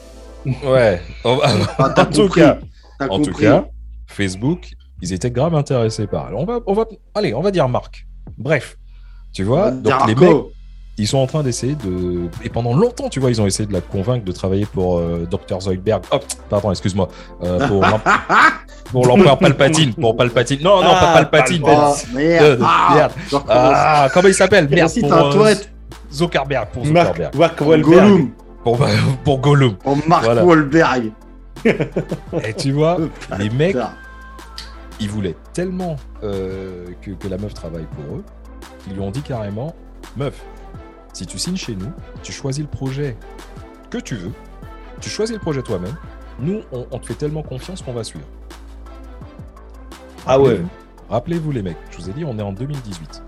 Ouais. en, tout cas, en tout cas, Facebook, ils étaient grave intéressés par elle. On va, on va, allez, on va dire Marc. Bref, tu vois, donc les mecs, ils sont en train d'essayer de. Et pendant longtemps, tu vois, ils ont essayé de la convaincre de travailler pour euh, Dr. Zoidberg. Oh, pardon, excuse-moi. Euh, pour pour l'empereur Palpatine. Pour Palpatine. Non, non, pas ah, Palpatine. Oh, merde. Ah, ah, comment il s'appelle? Merde. Pour, euh, Zuckerberg. Pour Zuckerberg. Mark Wahlberg. Pour, pour Gollum. Pour Mark Wahlberg. Et tu vois, les mecs, ils voulaient tellement euh, que, que la meuf travaille pour eux qu'ils lui ont dit carrément Meuf, si tu signes chez nous, tu choisis le projet que tu veux, tu choisis le projet toi-même. Nous, on, te fait tellement confiance qu'on va suivre. Ah ouais. Rappelez-vous les mecs, je vous ai dit, on est en 2018.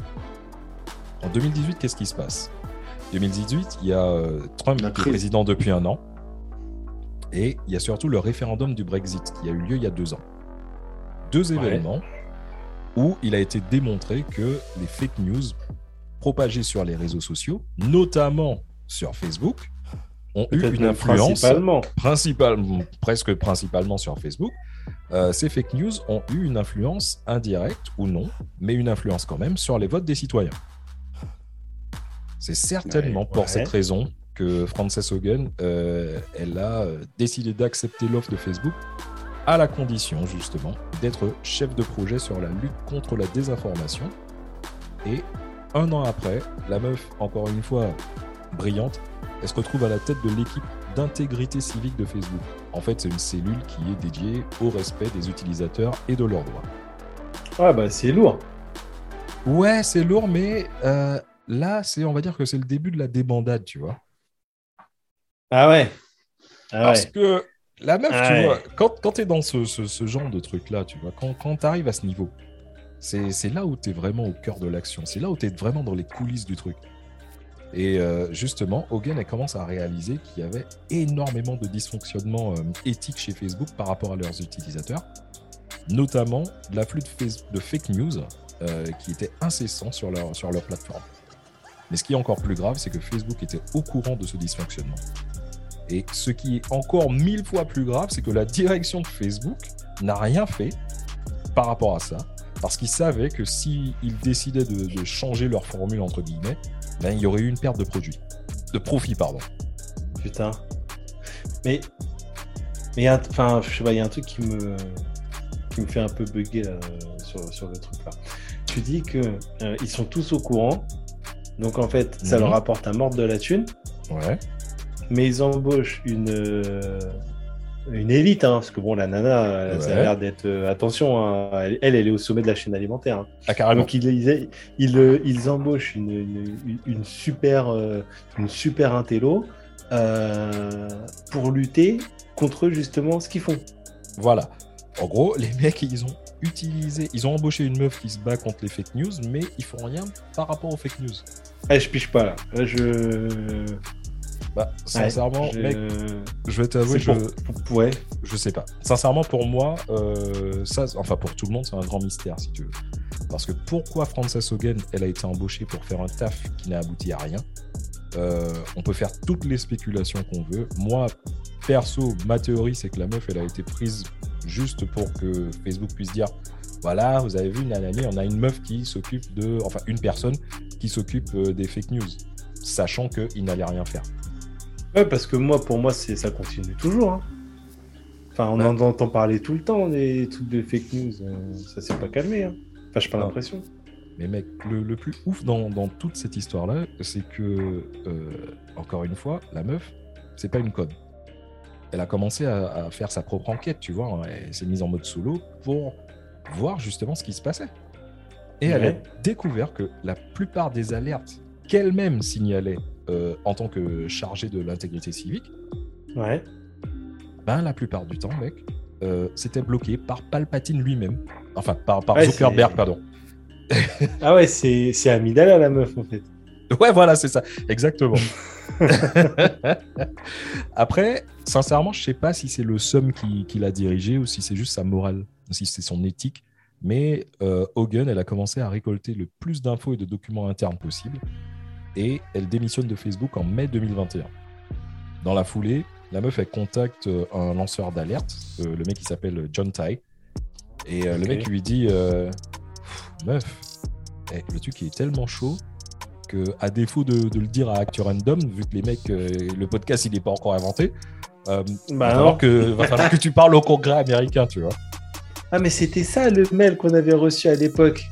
En 2018, qu'est-ce qui se passe? 2018, il y a euh, Trump qui est président depuis un an. Et il y a surtout le référendum du Brexit qui a eu lieu il y a deux ans. Deux événements où il a été démontré que les fake news propagés sur les réseaux sociaux, notamment sur Facebook, ont eu une influence principalement. presque principalement sur Facebook. Euh, ces fake news ont eu une influence indirecte ou non, mais une influence quand même sur les votes des citoyens. C'est certainement pour cette raison que Frances Hogan, euh, elle a euh, décidé d'accepter l'offre de Facebook à la condition justement d'être chef de projet sur la lutte contre la désinformation et un an après, la meuf, encore une fois brillante, elle se retrouve à la tête de l'équipe d'intégrité civique de Facebook. En fait, c'est une cellule qui est dédiée au respect des utilisateurs et de leurs droits. Ah bah c'est lourd. Ouais, c'est lourd, mais euh, là, c'est, on va dire que c'est le début de la débandade, tu vois. Ah ouais. Ah Parce que la meuf, ah tu vois, quand, quand tu es dans ce, genre de truc-là, tu vois, quand, quand tu arrives à ce niveau, c'est là où tu es vraiment au cœur de l'action. C'est là où tu es vraiment dans les coulisses du truc. Et euh, justement, Hogan elle commence à réaliser qu'il y avait énormément de dysfonctionnements euh, éthiques chez Facebook par rapport à leurs utilisateurs, notamment l'afflux de, de, fake news euh, qui était incessant sur leur, sur leur plateforme. Mais ce qui est encore plus grave, c'est que Facebook était au courant de ce dysfonctionnement. Et ce qui est encore mille fois plus grave, c'est que la direction de Facebook n'a rien fait par rapport à ça parce qu'ils savaient que s'ils décidaient de, changer leur formule, entre guillemets, ben, il y aurait eu une perte de produit. De profit, pardon. Putain. Mais Mais enfin, je sais pas, il y a un truc qui me, qui me fait un peu bugger sur, sur, le truc là. Tu dis que ils sont tous au courant, donc en fait, ça mhm. leur apporte un mort de la thune. Ouais. Mais ils embauchent une une élite, hein, parce que bon, la nana, ça a l'air d'être. Euh, attention, hein, elle, elle est au sommet de la chaîne alimentaire. Hein. Ah, carrément. Donc, ils, ils, euh, ils, embauchent une, une, super, euh, une super intello pour lutter contre justement ce qu'ils font. Voilà. En gros, les mecs, ils ont utilisé, ils ont embauché une meuf qui se bat contre les fake news, mais ils font rien par rapport aux fake news. Eh, je piche pas là. Je. Bah, sincèrement, mec, je vais t'avouer, je... ouais. je sais pas. Sincèrement, pour moi, euh, ça, enfin pour tout le monde, c'est un grand mystère, si tu veux. Parce que pourquoi Frances Hogan, elle a été embauchée pour faire un taf qui n'a abouti à rien? Euh, On peut faire toutes les spéculations qu'on veut. Moi, perso, ma théorie, c'est que la meuf, elle a été prise juste pour que Facebook puisse dire voilà, vous avez vu, année, on a une meuf qui s'occupe de. Enfin, une personne qui s'occupe euh, des fake news, sachant qu'il n'allait rien faire. Ouais, parce que moi, pour moi, c'est ça continue toujours. Hein. Enfin, on en entend parler tout le temps des trucs de fake news. Euh, ça s'est pas calmé. Hein. Enfin, j'ai pas l'impression. Mais mec, le, plus ouf dans, toute cette histoire-là, c'est que, euh, encore une fois, la meuf, c'est pas une code. Elle a commencé à, faire sa propre enquête, tu vois. Elle s'est mise en mode solo pour voir justement ce qui se passait. Et elle a découvert que la plupart des alertes qu'elle-même signalait euh, en tant que chargé de l'intégrité civique, ouais. ben la plupart du temps, mec, euh, c'était bloqué par Palpatine lui-même. Enfin, par, par Zuckerberg, pardon. ah ouais, c'est Amidala la meuf en fait. Ouais, voilà, c'est ça, exactement. Après, sincèrement, je sais pas si c'est le somme qui, qui l'a dirigé ou si c'est juste sa morale, si c'est son éthique. Mais euh, Hogan, elle a commencé à récolter le plus d'infos et de documents internes possible et elle démissionne de Facebook en mai 2021. Dans la foulée, la meuf, elle contacte euh, un lanceur d'alerte, euh, le mec qui s'appelle John Tai, et euh, le mec lui dit Meuf, eh, le truc est tellement chaud que, à défaut de, le dire à Acteur Random, vu que les mecs, le podcast, il n'est pas encore inventé, bah va, falloir que, va falloir que tu parles au congrès américain, tu vois. Ah, mais c'était ça le mail qu'on avait reçu à l'époque.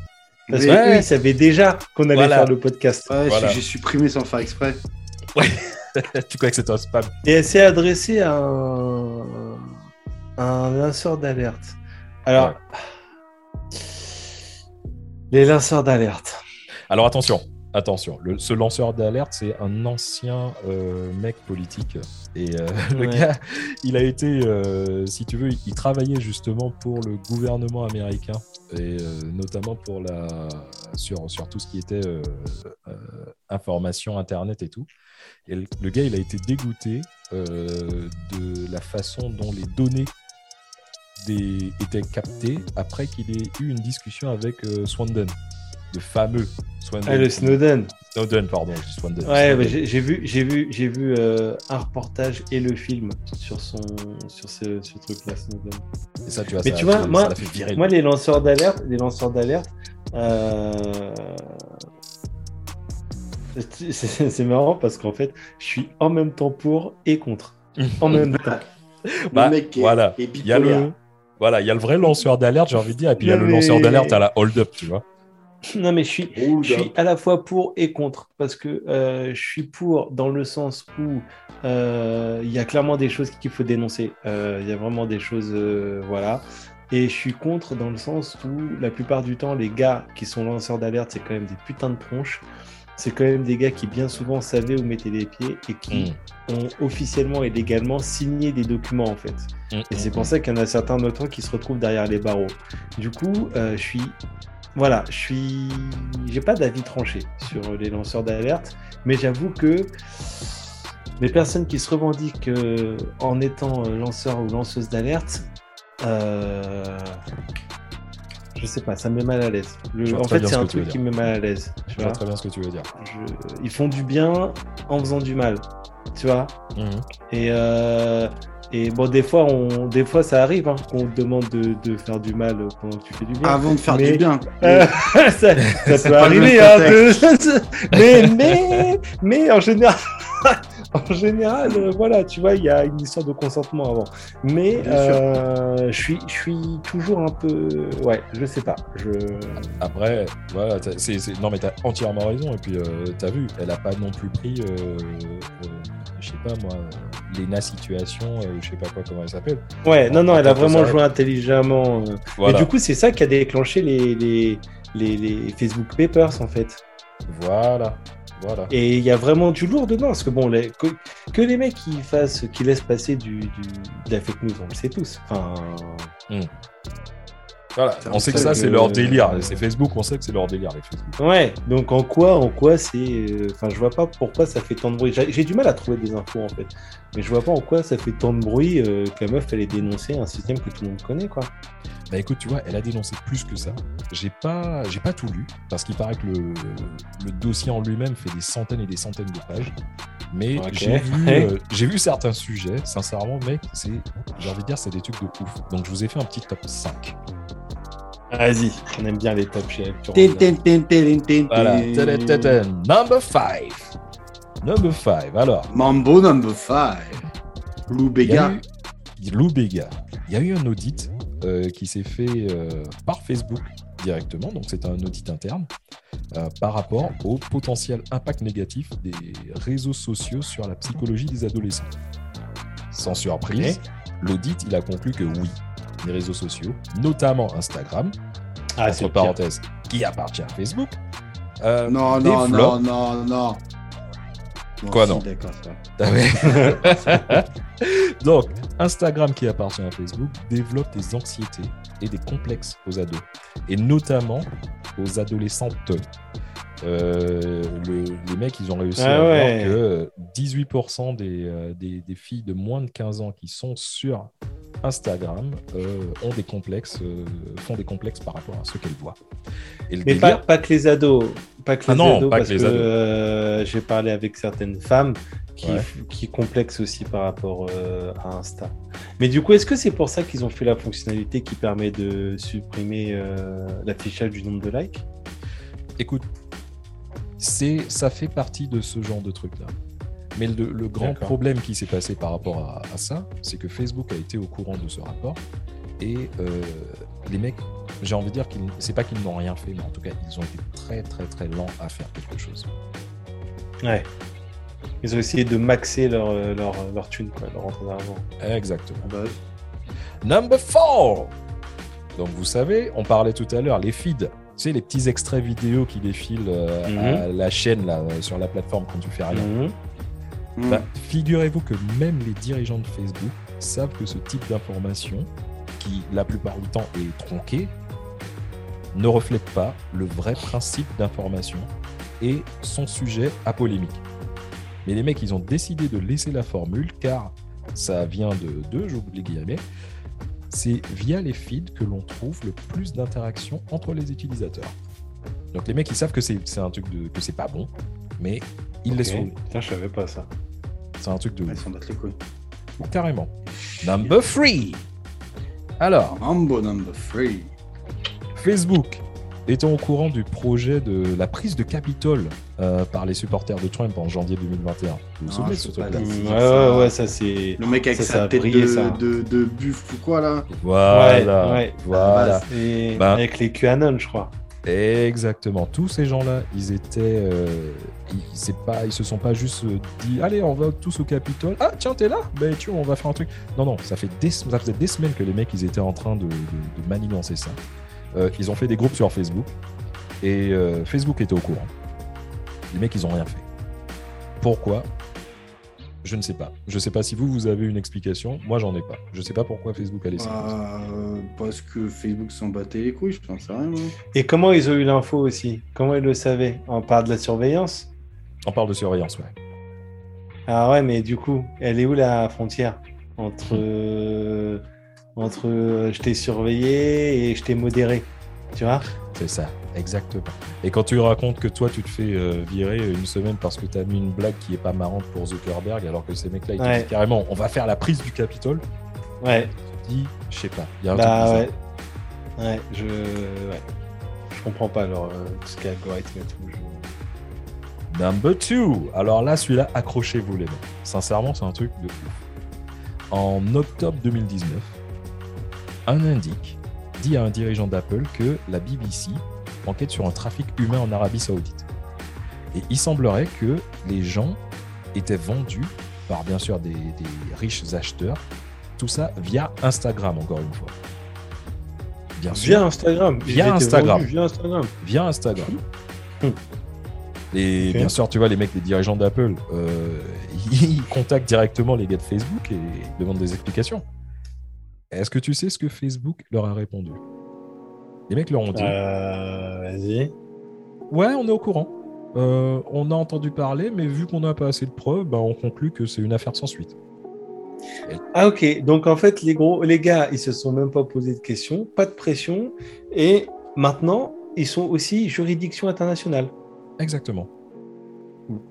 Parce que ils savaient déjà qu'on allait faire le podcast. Ouais, j'ai supprimé sans faire exprès. Ouais. tu crois que c'est un spam? Et elle s'est adressée à un, un lanceur d'alerte. Alors, les lanceurs d'alerte. Alors attention, attention, ce lanceur d'alerte, c'est un ancien euh, mec politique. Et euh, le gars, il a été, euh, si tu veux, il travaillait justement pour le gouvernement américain. Et notamment pour la sur, sur tout ce qui était information internet et tout. Et le, gars, il a été dégoûté de la façon dont les données des, étaient captées après qu'il ait eu une discussion avec Swanden le fameux Swanden. Ah, le Snowden. Snowden, pardon. Ouais, j'ai vu, j'ai vu, j'ai vu euh, un reportage et le film sur son, sur ce, ce truc-là, Snowden. Et ça, tu vois, Mais ça, tu vois, moi, moi, les lanceurs d'alerte, les lanceurs d'alerte, euh... c'est marrant parce qu'en fait, je suis en même temps pour et contre. En même temps. bah, mec voilà. Il y a le, voilà, il y a le vrai lanceur d'alerte, j'ai envie de dire, et puis il y a le lanceur d'alerte à la hold-up, tu vois. Non, mais je suis, je suis à la fois pour et contre. Parce que euh, je suis pour dans le sens où euh, il y a clairement des choses qu'il faut dénoncer. Euh, il y a vraiment des choses. voilà. Et je suis contre dans le sens où la plupart du temps, les gars qui sont lanceurs d'alerte, c'est quand même des putains de tronches. C'est quand même des gars qui bien souvent savaient où mettre les pieds et qui mm. ont officiellement et légalement signé des documents en fait. Mm, et c'est pour ça qu'il y en a certains d'autres qui se retrouvent derrière les barreaux. Du coup, je suis voilà, je suis, j'ai pas d'avis tranché sur les lanceurs d'alerte, mais j'avoue que les personnes qui se revendiquent euh, en étant euh, lanceur ou lanceuse d'alerte, euh, je sais pas, ça me met mal à l'aise. En fait, c'est un truc qui me met mal à l'aise. Je vois très bien ce que tu veux dire. Ils font du bien en faisant du mal, tu vois. Mhm. Et et bon, des fois, on, des fois ça arrive hein, qu'on te demande de, de, faire du mal quand tu fais du bien. Avant de faire du bien. ça, ça peut arriver. Hein, mais, mais, mais en général. en général, euh, voilà, tu vois, il y a une histoire de consentement avant. Mais euh, je suis, je suis toujours un peu, ouais, je sais pas. Je... Après, voilà, c'est, non mais t'as entièrement raison. Et puis euh, t'as vu, elle a pas non plus pris, je sais pas moi, Lena Situation, je sais pas quoi comment elle s'appelle. Ouais, non, non, elle a vraiment joué intelligemment. Et du coup, c'est ça qui a déclenché les, les, les, les Facebook Papers en fait. Voilà. Et il y a vraiment du lourd dedans, parce que bon, que, les mecs qui fassent, qui laissent passer du, du, de la fake news, on le sait tous. Enfin. Hmm. Voilà, on sait que ça, c'est leur délire. C'est Facebook, on sait que c'est leur délire, les Facebook. Ouais, donc en quoi, en quoi c'est. Euh, enfin, je vois pas pourquoi ça fait tant de bruit. J'ai du mal à trouver des infos, en fait. Mais je vois pas en quoi ça fait tant de bruit euh, que la meuf, elle ait dénoncé un système que tout le monde connaît, quoi. Bah écoute, tu vois, elle a dénoncé plus que ça. J'ai pas, j'ai pas tout lu parce qu'il paraît que le, le, dossier en lui-même fait des centaines et des centaines de pages. Mais j'ai vu, euh, j'ai vu certains sujets. Sincèrement, mec, c'est, j'ai envie de dire, c'est des trucs de ouf. Donc je vous ai fait un petit top 5. Vas-y, on aime bien les top Voilà. Number 5. Number 5. Alors. Mambo number 5. Lou Béga. Lou Béga. Il y a eu un audit euh, qui s'est fait euh, par Facebook directement, donc c'est un audit interne, euh, par rapport au potentiel impact négatif des réseaux sociaux sur la psychologie des adolescents. Sans surprise, l'audit il a conclu que oui, les réseaux sociaux, notamment Instagram, ah, entre parenthèses, qui appartient à Facebook. non, non, non, non, non, Quoi non Donc, Instagram qui appartient à Facebook développe des anxiétés et des complexes aux ados, et notamment aux adolescentes. Euh, les mecs, ils ont réussi ah à voir que 18% euh, des, des, filles de moins de 15 ans qui sont sur Instagram euh, ont des complexes, font des complexes par rapport à ce qu'elles voient. Mais pas, que les ados, pas que ah les ados, parce que j'ai parlé avec certaines femmes qui, qui complexent aussi par rapport à Insta. Mais du coup, est-ce que c'est pour ça qu'ils ont fait la fonctionnalité qui permet de supprimer l'affichage du nombre de likes? Écoute, c'est, ça fait partie de ce genre de truc-là. Mais le, grand problème qui s'est passé par rapport à, ça, c'est que Facebook a été au courant de ce rapport et euh, les mecs, j'ai envie de dire qu'ils, c'est pas qu'ils n'ont rien fait, mais en tout cas, ils ont été très très très lents à faire quelque chose. Ouais. Ils ont essayé de maxer leur, leur, leur thune, quoi, leur rentrée d'argent. Exactement. Bah Number 4 Donc vous savez, on parlait tout à l'heure, les feeds tu sais, les petits extraits vidéo qui défilent euh, à mhm. la chaîne là, euh, sur la plateforme quand tu fais rien. Mhm. Mhm. Bah, figurez-vous que même les dirigeants de Facebook savent que ce type d'information, qui la plupart du temps est tronqué, ne reflète pas le vrai principe d'information et son sujet à polémique. Mais les mecs, ils ont décidé de laisser la formule car ça vient de deux, j'oublie les guillemets, c'est via les feeds que l'on trouve le plus d'interactions entre les utilisateurs. Donc les mecs, ils savent que c'est un truc de, que c'est pas bon, mais ils laissent les Putain, je savais pas ça. C'est un truc de. Ils sont les couilles. Carrément. Number 3 Alors. Mambo number 3 Facebook étant au courant du projet de la prise de Capitole euh, par les supporters de Trump en janvier 2021. Vous vous souvenez de ce truc-là? Ouais, ouais, ça c'est. Le mec avec sa tête de, de, de, buff ou quoi là? Voilà. Ouais, voilà. Ben, avec les QAnon, je crois. Exactement. Tous ces gens-là, ils étaient. Euh, ils, se sont pas juste dit Allez, on va tous au Capitole. Ah, tiens, t'es là? Ben, tu on va faire un truc. Non, non, ça, fait des, ça faisait des semaines que les mecs, ils étaient en train de, de, manigancer ça. Euh, ils ont fait des groupes sur Facebook et euh, Facebook était au courant. Les mecs, ils ont rien fait. Pourquoi? Je ne sais pas. Je ne sais pas si vous, vous avez une explication. Moi, j'en ai pas. Je ne sais pas pourquoi Facebook a laissé. Euh, parce que Facebook s'en battait les couilles, je pense rien. Et comment ils ont eu l'info aussi? Comment ils le savaient? On parle de la surveillance? On parle de surveillance, ouais. Ah ouais, mais du coup, elle est où la frontière? Entre entre euh, je t'ai surveillé et je t'ai modéré. Tu vois? C'est ça, exactement. Et quand tu racontes que toi, tu te fais euh, virer une semaine parce que tu as mis une blague qui est pas marrante pour Zuckerberg, alors que ces mecs-là, ils te disent carrément, on va faire la prise du Capitole. Ouais. Tu te dis, je sais pas, il y a un bah, ouais. ouais. je. Ouais. Je comprends pas alors, euh, tout ce algorithme et tout. Number two. Alors là, celui-là, accrochez-vous les mains. Sincèrement, c'est un truc de ouf. En octobre 2019, un indique dit à un dirigeant d'Apple que la BBC enquête sur un trafic humain en Arabie Saoudite. Et il semblerait que les gens étaient vendus par bien sûr des, des riches acheteurs, tout ça via Instagram encore une fois. Bien sûr. Via Instagram. Via Instagram. Via Instagram. Via Instagram. Et bien sûr, tu vois, les mecs, les dirigeants d'Apple, euh, ils contactent directement les gars de Facebook et ils demandent des explications. Est-ce que tu sais ce que Facebook leur a répondu? Les mecs leur ont dit. Euh, Vas-y. Ouais, on est au courant. Euh, on a entendu parler, mais vu qu'on n'a pas assez de preuves, bah, on conclut que c'est une affaire sans suite. Ah ok, donc en fait les gros, les gars, ils se sont même pas posé de questions, pas de pression, et maintenant ils sont aussi juridiction internationale. Exactement.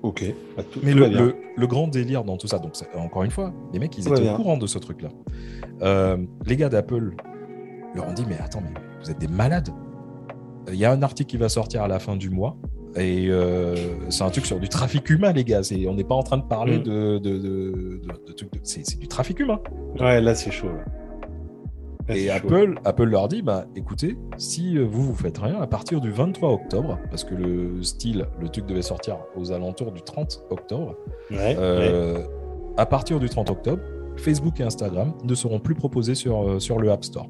Ok. Bah, mais le, grand délire dans tout ça, donc encore une fois, les mecs ils étaient au courant de ce truc-là. Euh, les gars d'Apple leur ont dit mais attends mais vous êtes des malades. Il y a un article qui va sortir à la fin du mois et euh, c'est un truc sur du trafic humain, les gars. On n'est pas en train de parler mm. de, de, de, C'est du trafic humain. Ouais, là, c'est chaud. et Apple, Apple leur dit bah, écoutez, si vous vous faites rien, à partir du 23 octobre, parce que le style, le truc devait sortir aux alentours du 30 octobre, euh, à partir du 30 octobre, Facebook et Instagram ne seront plus proposés sur, euh, sur le App Store.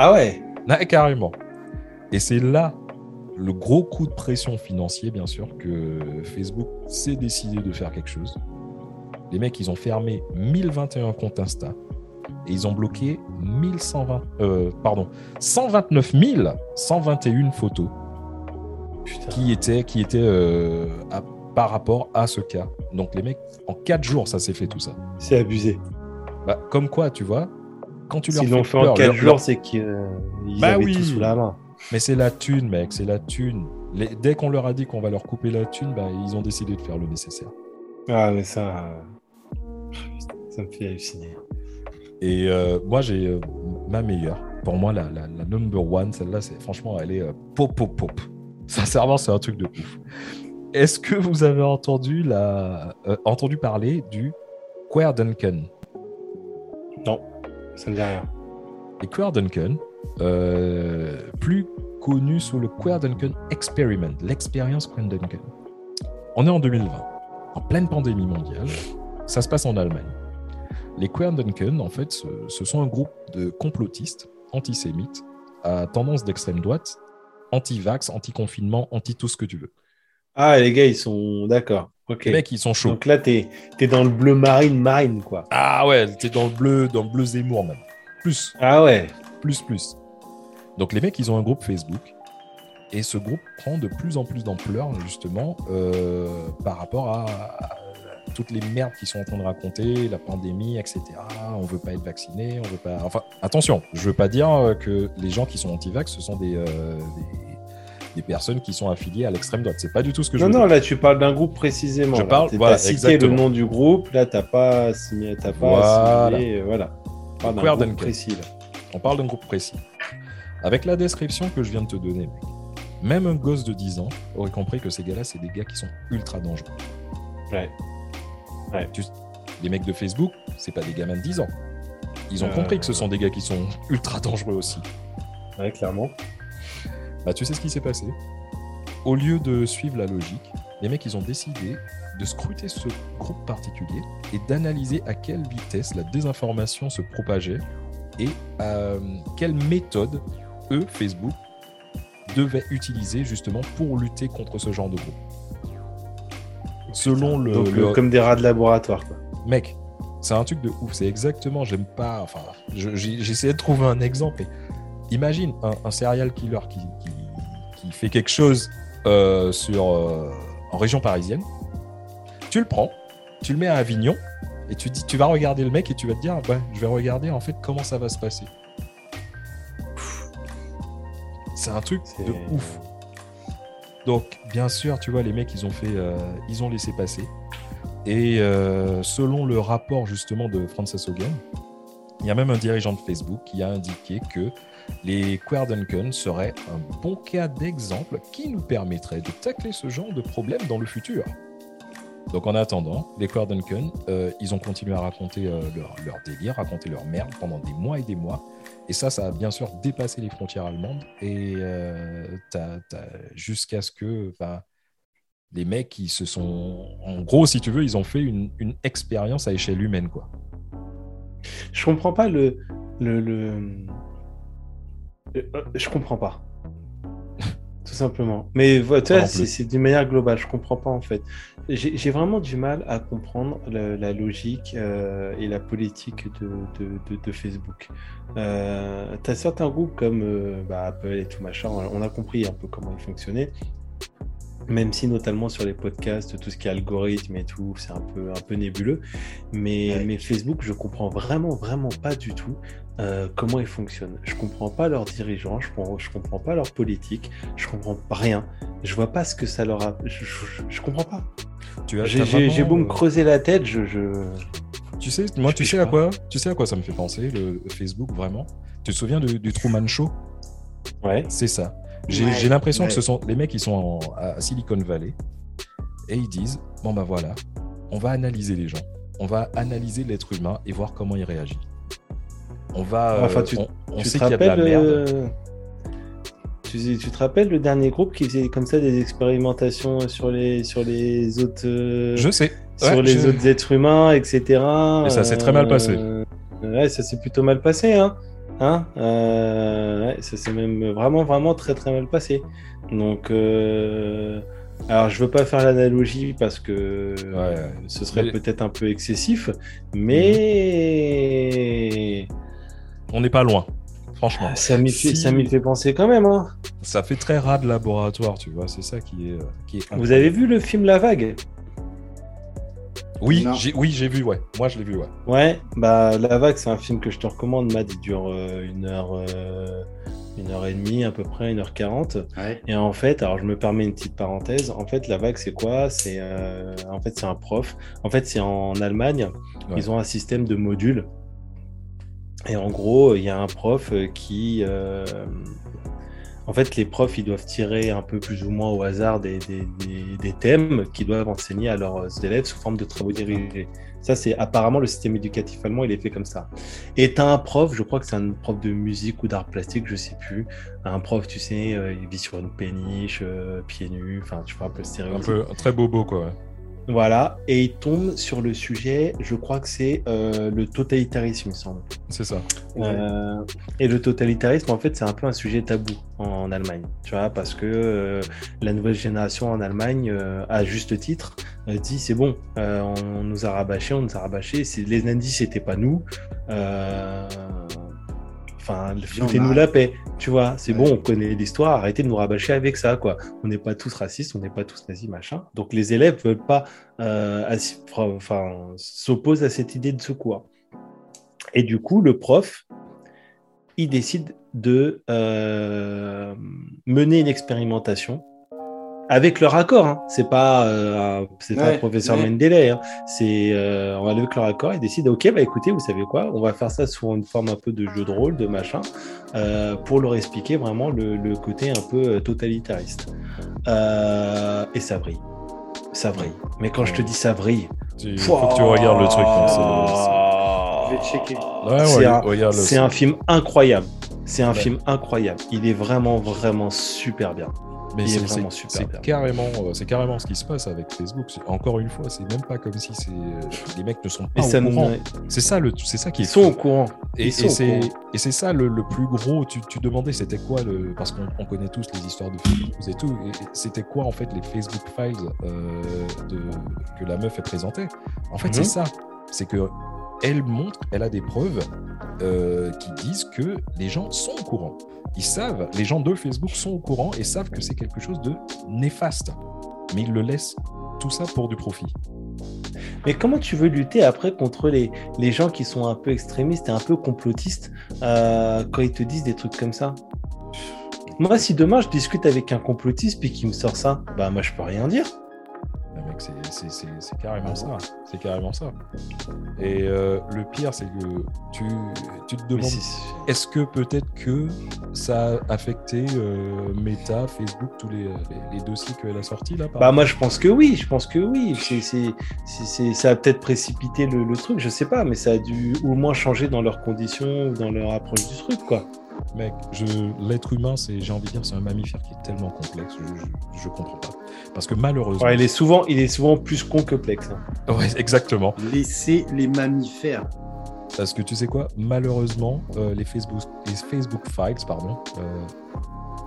Ah ouais? Carrément. Et c'est là le gros coup de pression financier, bien sûr, que Facebook s'est décidé de faire quelque chose. Les mecs, ils ont fermé 1021 comptes Insta et ils ont bloqué 1120, euh, pardon, 129 121 photos qui étaient, qui étaient euh, par rapport à ce cas. Donc les mecs, en 4 jours, ça s'est fait tout ça. C'est abusé. Bah, comme quoi, tu vois, quand tu leur S'ils l'ont fait en 4 jours, c'est qu'ils bah avaient tout sous la main. Mais c'est la thune, mec, c'est la thune. Dès qu'on leur a dit qu'on va leur couper la thune, bah, ils ont décidé de faire le nécessaire. Ah, mais ça. Ça me fait halluciner. Et euh, moi, j'ai euh, ma meilleure. Pour moi, la, la, number one, celle-là, c'est franchement, elle est euh, pop, pop, pop. Sincèrement, c'est un truc de ouf. Est-ce que vous avez entendu, la, entendu parler du Queer Duncan? Non, ça ne dit rien. Et Queer Duncan, euh, plus connu sous le Queer Duncan Experiment, l'expérience Queer Duncan. On est en 2020, en pleine pandémie mondiale. Ça se passe en Allemagne. Les Queer Duncan, en fait, ce, sont un groupe de complotistes antisémites à tendance d'extrême droite, anti-vax, anti-confinement, anti-tout ce que tu veux. Ah, les gars, ils sont d'accord. Les mecs, ils sont chauds. Donc là, t'es es dans le bleu marine, marine, quoi. Ah ouais, t'es dans le bleu, dans le bleu Zemmour même. Plus. Ah ouais plus plus. Donc les mecs, ils ont un groupe Facebook. Et ce groupe prend de plus en plus d'ampleur, justement, euh, par rapport à, toutes les merdes qu'ils sont en train de raconter, la pandémie, etc. On veut pas être vacciné, on veut pas. Enfin, attention, je veux pas dire que les gens qui sont anti-vax, ce sont des, euh, des, personnes qui sont affiliées à l'extrême droite. C'est pas du tout ce que je non, veux Non, non, là, tu parles d'un groupe précisément. Je parle, voilà, cité le nom du groupe, là, t'as pas, as pas voilà. voilà. Pas d'un groupe précis, là. On parle d'un groupe précis. Avec la description que je viens de te donner, même un gosse de 10 ans aurait compris que ces gars-là, c'est des gars qui sont ultra dangereux. Ouais. ouais. les mecs de Facebook, c'est pas des gamins de 10 ans. Ils ont euh, compris que ce sont des gars qui sont ultra dangereux aussi. Ouais, clairement. Bah, tu sais ce qui s'est passé? Au lieu de suivre la logique, les mecs, ils ont décidé de scruter ce groupe particulier et d'analyser à quelle vitesse la désinformation se propageait et euh, quelle méthode eux, Facebook, devaient utiliser justement pour lutter contre ce genre de groupe. Selon le, Comme des rats de laboratoire, quoi. Mec, c'est un truc de ouf. C'est exactement, j'aime pas. Enfin, j'essaie de trouver un exemple. imagine un, serial killer qui, qui, fait quelque chose euh, sur, en région parisienne. Tu le prends, tu le mets à Avignon, et tu, dis, tu vas regarder le mec et tu vas te dire, bah, je vais regarder en fait comment ça va se passer. C'est un truc de ouf. Donc, bien sûr, tu vois, les mecs, ils ont fait, euh, ils ont laissé passer. Et euh, selon le rapport justement de Frances Hogan, il y a même un dirigeant de Facebook qui a indiqué que les Querdunken seraient un bon cas d'exemple qui nous permettrait de tacler ce genre de problème dans le futur. Donc en attendant, les Querdunken, euh, ils ont continué à raconter euh, leur, délire, raconter leur merde pendant des mois et des mois. Et ça, ça a bien sûr dépassé les frontières allemandes. Et euh, jusqu'à ce que les mecs, ils se sont... En gros, si tu veux, ils ont fait une, une expérience à échelle humaine, quoi. Je comprends pas le... le, le... Je comprends pas tout simplement. Mais voilà, c'est d'une manière globale, je comprends pas en fait. J'ai vraiment du mal à comprendre la, logique euh, et la politique de, de, de, Facebook. Euh, tu as certains groupes comme euh, bah, Apple et tout machin, on a compris un peu comment ils fonctionnaient même si notamment sur les podcasts, tout ce qui est algorithme et tout, c'est un peu, un peu nébuleux. Mais, mais Facebook, je comprends vraiment, vraiment pas du tout euh, comment ils fonctionnent. Je comprends pas leurs dirigeants, je comprends, je comprends pas leur politique, je comprends rien. Je vois pas ce que ça leur a. Je, je, comprends pas. J'ai beau me euh, creuser la tête, je. Tu sais, moi, tu sais à quoi Tu sais à quoi ça me fait penser, le Facebook, vraiment Tu te souviens du Truman Show? Ouais. C'est ça. J'ai l'impression que ce sont les mecs qui sont à Silicon Valley et ils disent bon ben voilà, on va analyser les gens, on va analyser l'être humain et voir comment il réagit. On va, enfin, tu, on, sait qu'il y a de la merde. Euh, tu, te rappelles le dernier groupe qui faisait comme ça des expérimentations sur les sur les autres. Euh, je sais. sur les autres êtres humains, etc. Et ça s'est très mal passé. Euh, ouais, ça s'est plutôt mal passé, hein. Hein euh, ça s'est même vraiment, vraiment très, très mal passé. Donc, euh, alors je veux pas faire l'analogie parce que ce serait peut-être un peu excessif, mais. On n'est pas loin, franchement. Ça m'y fait, fait, penser quand même. Hein. Ça fait très rat de laboratoire, tu vois, c'est ça qui est. Euh, qui est Vous avez vu le film La Vague? Oui, j'ai, oui, j'ai vu, ouais. Moi, je l'ai vu, ouais. Ouais, bah La Vague, c'est un film que je te recommande, Matt. Il dure euh, une heure, euh, une heure et demie, à peu près, une heure quarante. Et en fait, alors je me permets une petite parenthèse. En fait, La Vague, c'est quoi? C'est euh, en fait, c'est un prof. En fait, c'est en Allemagne. Ils ont un système de modules. Et en gros, il y a un prof qui en fait, les profs, ils doivent tirer un peu plus ou moins au hasard des, thèmes qu'ils doivent enseigner à leurs élèves sous forme de travaux dirigés. Ça, c'est apparemment le système éducatif allemand, il est fait comme ça. Et tu as un prof, je crois que c'est un prof de musique ou d'art plastique, je sais plus. Un prof, tu sais, euh, il vit sur une péniche, euh, pieds nus, enfin, tu vois un peu stéréotype. Un peu très bobo, quoi. Voilà, et il tombe sur le sujet, je crois que c'est euh, le totalitarisme, il me semble. C'est ça. Euh, et le totalitarisme, en fait, c'est un peu un sujet tabou en, Allemagne, tu vois, parce que euh, la nouvelle génération en Allemagne, à juste titre, dit c'est bon, on nous a rabâché, on nous a rabâché, les nazis, c'était pas nous. Enfin, foutez-nous la paix, tu vois. C'est bon, on connaît l'histoire, arrêtez de nous rabâcher avec ça, quoi. On n'est pas tous racistes, on n'est pas tous nazis, machin. Donc les élèves veulent pas, euh, enfin, s'opposent à cette idée de secours. Et du coup, le prof, il décide de euh, mener une expérimentation avec leur accord. Hein. C'est pas, euh, c'est pas le professeur Mendeley. Hein. C'est euh, avec leur accord, ils décident ok, bah écoutez, vous savez quoi, on va faire ça sous une forme un peu de jeu de rôle, de machin, euh, pour leur expliquer vraiment le, le côté un peu euh, totalitariste. Euh, et ça brille, ça brille. Mais quand je te dis ça brille, il faut que tu regardes le truc. Hein, je vais checker. c'est un, un, film incroyable. C'est un film incroyable. Il est vraiment, vraiment super bien. Mais c'est carrément, euh, c'est carrément ce qui se passe avec Facebook. Encore une fois, c'est même pas comme si c'est euh, les mecs ne sont pas au courant. C'est ça le, c'est ça qui est. Ils sont au courant. Et, c'est et c'est ça le, plus gros. Tu, tu demandais c'était quoi le parce qu'on connaît tous les histoires de Facebook et tout. C'était quoi en fait les Facebook files euh, de, que la meuf est présentée? En fait, c'est mhm. ça. C'est que elle montre, elle a des preuves qui disent que les gens sont au courant ils savent, les gens de Facebook sont au courant et savent que c'est quelque chose de néfaste. Mais ils le laissent tout ça pour du profit. Mais comment tu veux lutter après contre les, les gens qui sont un peu extrémistes et un peu complotistes euh, quand ils te disent des trucs comme ça? Moi, si demain je discute avec un complotiste puis qu'il me sort ça, bah moi je peux rien dire. Ah, mec. C'est carrément ça. C'est carrément ça. Et euh, le pire, c'est que tu, tu, te demandes est-ce que peut-être que ça a affecté euh, Meta, Facebook, tous les, les, dossiers qu'elle a sortis là Bah, moi, je pense que oui. Je pense que oui. c'est ça a peut-être précipité le, le, truc, je sais pas, mais ça a dû au moins changer dans leurs conditions ou dans leur approche du truc, quoi. Mec, l'être humain, c'est, j'ai envie de dire, c'est un mammifère qui est tellement complexe, je, je, comprends pas. Parce que malheureusement. il, est souvent, il est souvent plus con que plexe. Hein. Ouais, exactement. Laissez les mammifères. Parce que tu sais quoi, malheureusement, euh, les, Facebook, les Facebook Files, pardon, euh,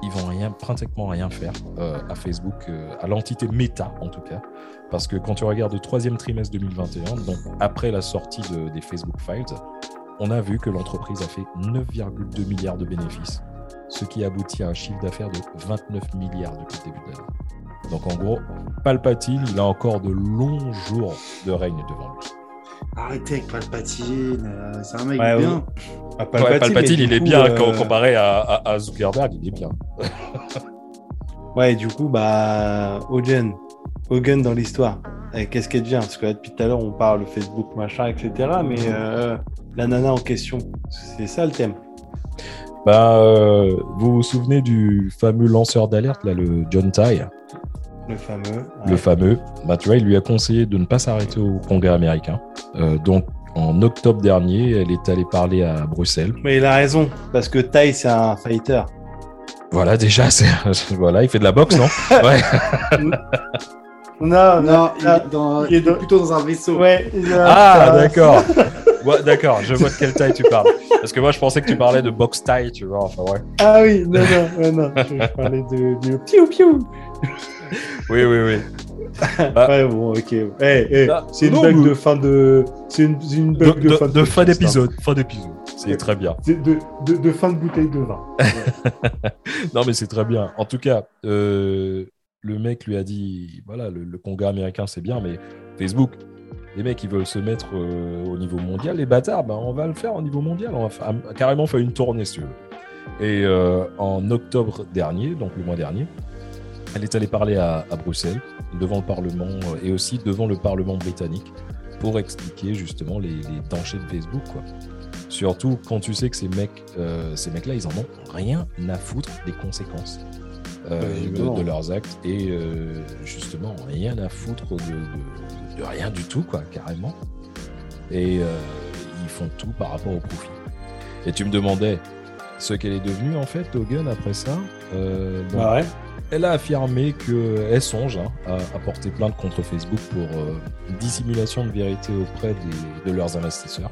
ils vont rien, pratiquement rien faire euh, à Facebook, à l'entité Meta en tout cas. Parce que quand tu regardes le troisième trimestre 2021, donc après la sortie des Facebook Files, on a vu que l'entreprise a fait 9,2 milliards de bénéfices, ce qui aboutit à un chiffre d'affaires de 29 milliards depuis le début de l'année. Donc en gros, Palpatine, il a encore de longs jours de règne devant lui. Arrêtez avec Palpatine, euh, c'est un mec bien. Ah, Palpatine, il est bien euh, comparé à, Zuckerberg, il est bien. ouais, du coup, bah, Hogan, Hogan dans l'histoire. Qu'est-ce qu'elle devient Parce que depuis tout à l'heure, on parle Facebook, machin, etc. Mais euh, la nana en question. C'est ça le thème. Bah, euh, vous vous souvenez du fameux lanceur d'alerte, là, le John Ty? Le fameux. Le fameux. Bah, tu vois, il lui a conseillé de ne pas s'arrêter au Congrès américain. Euh, donc, en octobre dernier, elle est allée parler à Bruxelles. Mais il a raison, parce que Ty, c'est un fighter. Voilà, déjà, c'est voilà, il fait de la boxe, non? Ouais. non, non, il, est, plutôt dans un vaisseau. Ouais, ah, d'accord. D'accord, je vois de quelle taille tu parles. Parce que moi, je pensais que tu parlais de box taille, tu vois. Enfin, ouais. Ah oui, non, non, non, Je, parlais de, de piou piou. oui, oui, oui. Bah, ouais, bon, ok. Hey, hey, bah, c'est une bug de fin de. C'est une, une bug de, de, fin de, fin d'épisode. Fin d'épisode. C'est très bien. De, de, de, fin de bouteille de vin. non, mais c'est très bien. En tout cas, euh, le mec lui a dit voilà, le, le congrès américain, c'est bien, mais Facebook, les mecs, ils veulent se mettre euh, au niveau mondial. Les bâtards, ben, on va le faire au niveau mondial. On va carrément faire une tournée, si tu. Et euh, en octobre dernier, donc le mois dernier, elle est allée parler à, Bruxelles, devant le Parlement euh, et aussi devant le Parlement britannique, pour expliquer justement les, dangers de Facebook. Quoi. Surtout quand tu sais que ces mecs, ces mecs-là, ils en ont rien à foutre des conséquences. De, leurs actes et justement rien à foutre de, de rien du tout, quoi, carrément. Et euh, ils font tout par rapport au profit. Et tu me demandais ce qu'elle est devenue, en fait, Hogan, après ça. Euh, bah ouais. Elle a affirmé qu'elle songe hein, à, porter plainte contre Facebook pour euh, dissimulation de vérité auprès de leurs investisseurs.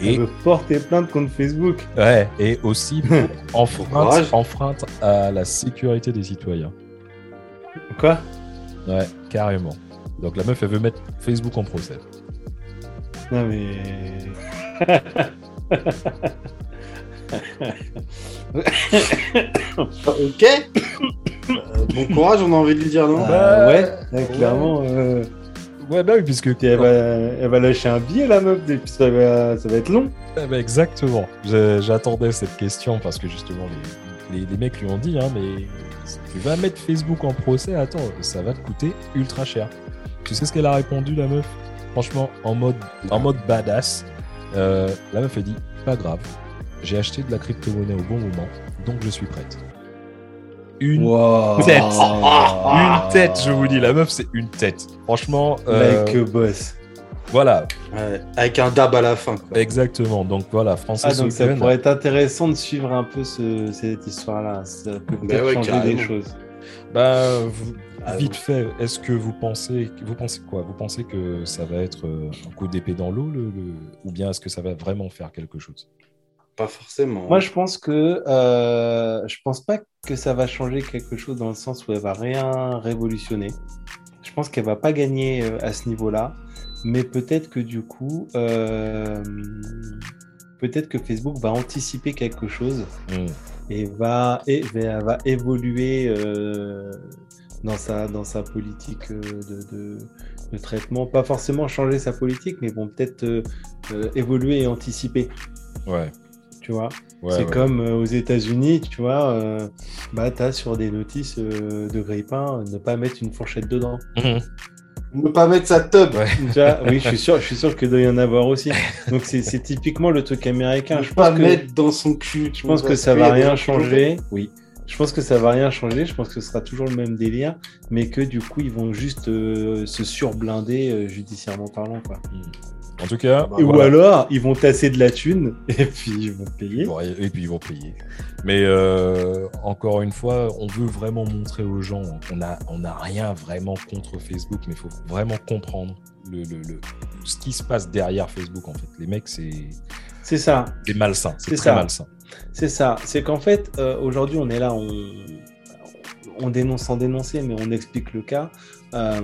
Et elle veut porter plainte contre Facebook. Ouais, et aussi enfreinte, enfreinte à la sécurité des citoyens. Quoi? Ouais, carrément. Donc la meuf, elle veut mettre Facebook en procès. Non mais. ok. Euh, bon courage, on a envie de lui dire non. Bah, ouais, clairement. Euh, ouais, bah oui, puisque. Elle va, lâcher un billet, la meuf, et puis ça va, ça va être long. Ben, exactement. J'attendais cette question parce que justement, les, les, les mecs lui ont dit, hein, mais tu vas mettre Facebook en procès, attends, ça va te coûter ultra cher. Tu sais ce qu'elle a répondu, la meuf? Franchement, en mode, en mode badass. Euh, la meuf a dit Pas grave, j'ai acheté de la crypto-monnaie au bon moment, donc je suis prête. Une tête Une tête, je vous dis. La meuf, c'est une tête. Franchement. Euh, like boss. Voilà. avec un dab à la fin. Exactement. Donc voilà, Français. Ah, donc ça pourrait être intéressant de suivre un peu cette histoire-là. Ça peut bah peut-être changer des choses. Bah, vous, ah Vite fait, est-ce que vous pensez, vous pensez quoi? Vous pensez que ça va être euh, un coup d'épée dans l'eau, le, ou bien est-ce que ça va vraiment faire quelque chose? Pas forcément. Moi, je pense que euh, je pense pas que ça va changer quelque chose dans le sens où elle va rien révolutionner. Je pense qu'elle va pas gagner euh, à ce niveau-là, mais peut-être que du coup, euh, peut-être que Facebook va anticiper quelque chose hmm. et va et va évoluer dans sa, dans sa politique euh, de, de, traitement. Pas forcément changer sa politique, mais bon, peut-être euh, euh, évoluer et anticiper. Ouais. Tu vois C'est comme aux États-Unis, tu vois, bah, tu as sur des notices de grippin ne pas mettre une fourchette dedans. Mhm. Ne pas mettre sa tub. oui, je suis sûr, je suis sûr qu'il doit y en avoir aussi. Donc c'est typiquement le truc américain. Ne je pas pense mettre dans son cul. Je pense que ça va rien changer. Oui. Je pense que ça va rien changer. Je pense que ce sera toujours le même délire, mais que du coup ils vont juste euh, se surblinder euh, judiciairement parlant, quoi. En tout cas. Bah, ou alors, ils vont tasser de la thune et puis ils vont payer. et puis ils vont payer. Mais euh, encore une fois, on veut vraiment montrer aux gens, on n'a on a rien vraiment contre Facebook, mais il faut vraiment comprendre le, le, ce qui se passe derrière Facebook. En fait, les mecs, c'est. C'est ça. C'est malsain. C'est très malsain. C'est ça. C'est qu'en fait, euh, aujourd'hui, on est là, on, on dénonce sans dénoncer, mais on explique le cas. Euh,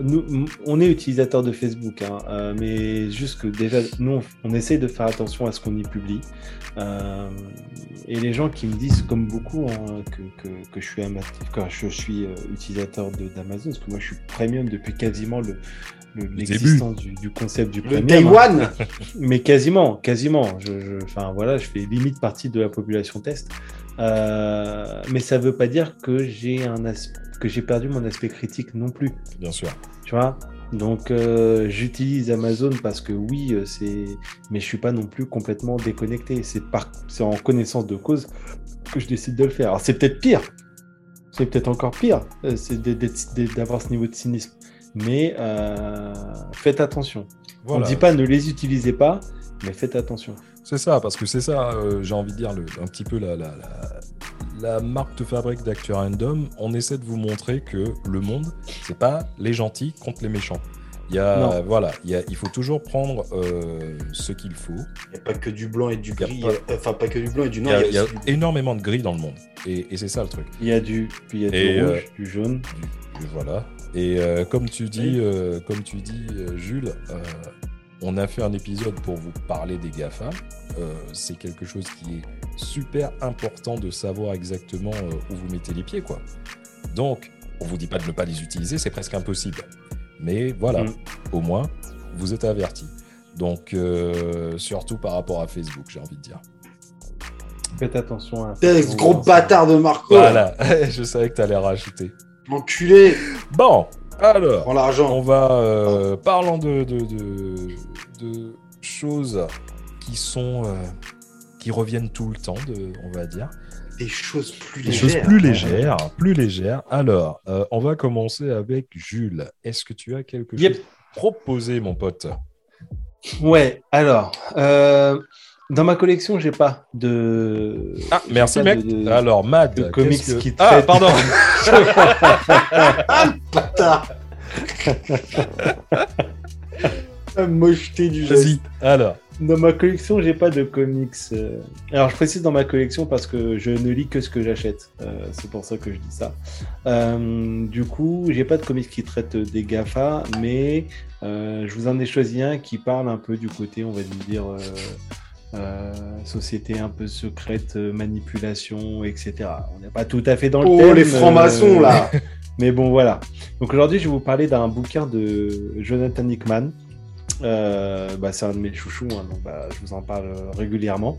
nous, on est utilisateur de Facebook, hein, euh, mais juste que déjà, nous, on, essaie de faire attention à ce qu'on y publie. Euh, et les gens qui me disent, comme beaucoup, hein, que, que, je suis, je suis utilisateur d'Amazon, parce que moi, je suis premium depuis quasiment le, l'existence du, concept du premium. Le Day hein. Mais quasiment, quasiment. Je, enfin, voilà, je fais limite partie de la population test. Mais ça ne veut pas dire que j'ai un que j'ai perdu mon aspect critique non plus. Bien sûr. Tu vois? Donc euh, j'utilise Amazon parce que oui, euh, c'est, mais je suis pas non plus complètement déconnecté. C'est par, c'est en connaissance de cause que je décide de le faire. Alors c'est peut-être pire, c'est peut-être encore pire, euh, c'est d'avoir ce niveau de cynisme. Mais faites attention. On ne dit pas ne les utilisez pas, mais faites attention. C'est ça, parce que c'est ça, j'ai envie de dire, le, un petit peu la, la, la marque de fabrique d'Actu Random, on essaie de vous montrer que le monde, c'est pas les gentils contre les méchants. Il y a, voilà, il, il faut toujours prendre euh, ce qu'il faut. Il n'y a pas que du blanc et du gris, euh, enfin pas que du blanc et du noir. Il y a, énormément de gris dans le monde, et, c'est ça le truc. Il y a du, puis il y a du rouge, euh, du jaune. voilà. Et comme tu dis, comme tu dis, Jules, on a fait un épisode pour vous parler des GAFA. Euh, c'est quelque chose qui est super important de savoir exactement euh, où vous mettez les pieds. quoi. Donc, on vous dit pas de ne pas les utiliser, c'est presque impossible. Mais voilà, mm. au moins, vous êtes avertis. Donc, euh, surtout par rapport à Facebook, j'ai envie de dire. Faites attention à. ce gros bâtard de Marco. Voilà, je savais que tu allais rajouter. Enculé. Bon, alors, on va, euh, parlant de, de, choses qui sont, euh, qui reviennent tout le temps, de, on va dire. Des choses plus légères. Des choses plus légères, plus légères. Alors, euh, on va commencer avec Jules. Est-ce que tu as quelque chose à proposer, mon pote? Ouais, alors, dans ma collection, j'ai pas de. Ah, merci, mec. Alors, Mad. De comics qui Ah, pardon. ah, La mocheté du Vas-y, alors. Dans ma collection, j'ai pas de comics. Euh. Alors, je précise dans ma collection parce que je ne lis que ce que j'achète. Euh, c'est pour ça que je dis ça. Euh, du coup, j'ai pas de comics qui traitent des GAFA, mais je vous en ai choisi un qui parle un peu du côté, on va dire, société un peu secrète, manipulation, etc. On n'est pas tout à fait dans le oh, les francs-maçons, là Mais bon, voilà. Donc aujourd'hui, je vais vous parler d'un bouquin de Jonathan Hickman. Bah, c'est un de mes chouchous, hein, donc bah, je vous en parle régulièrement.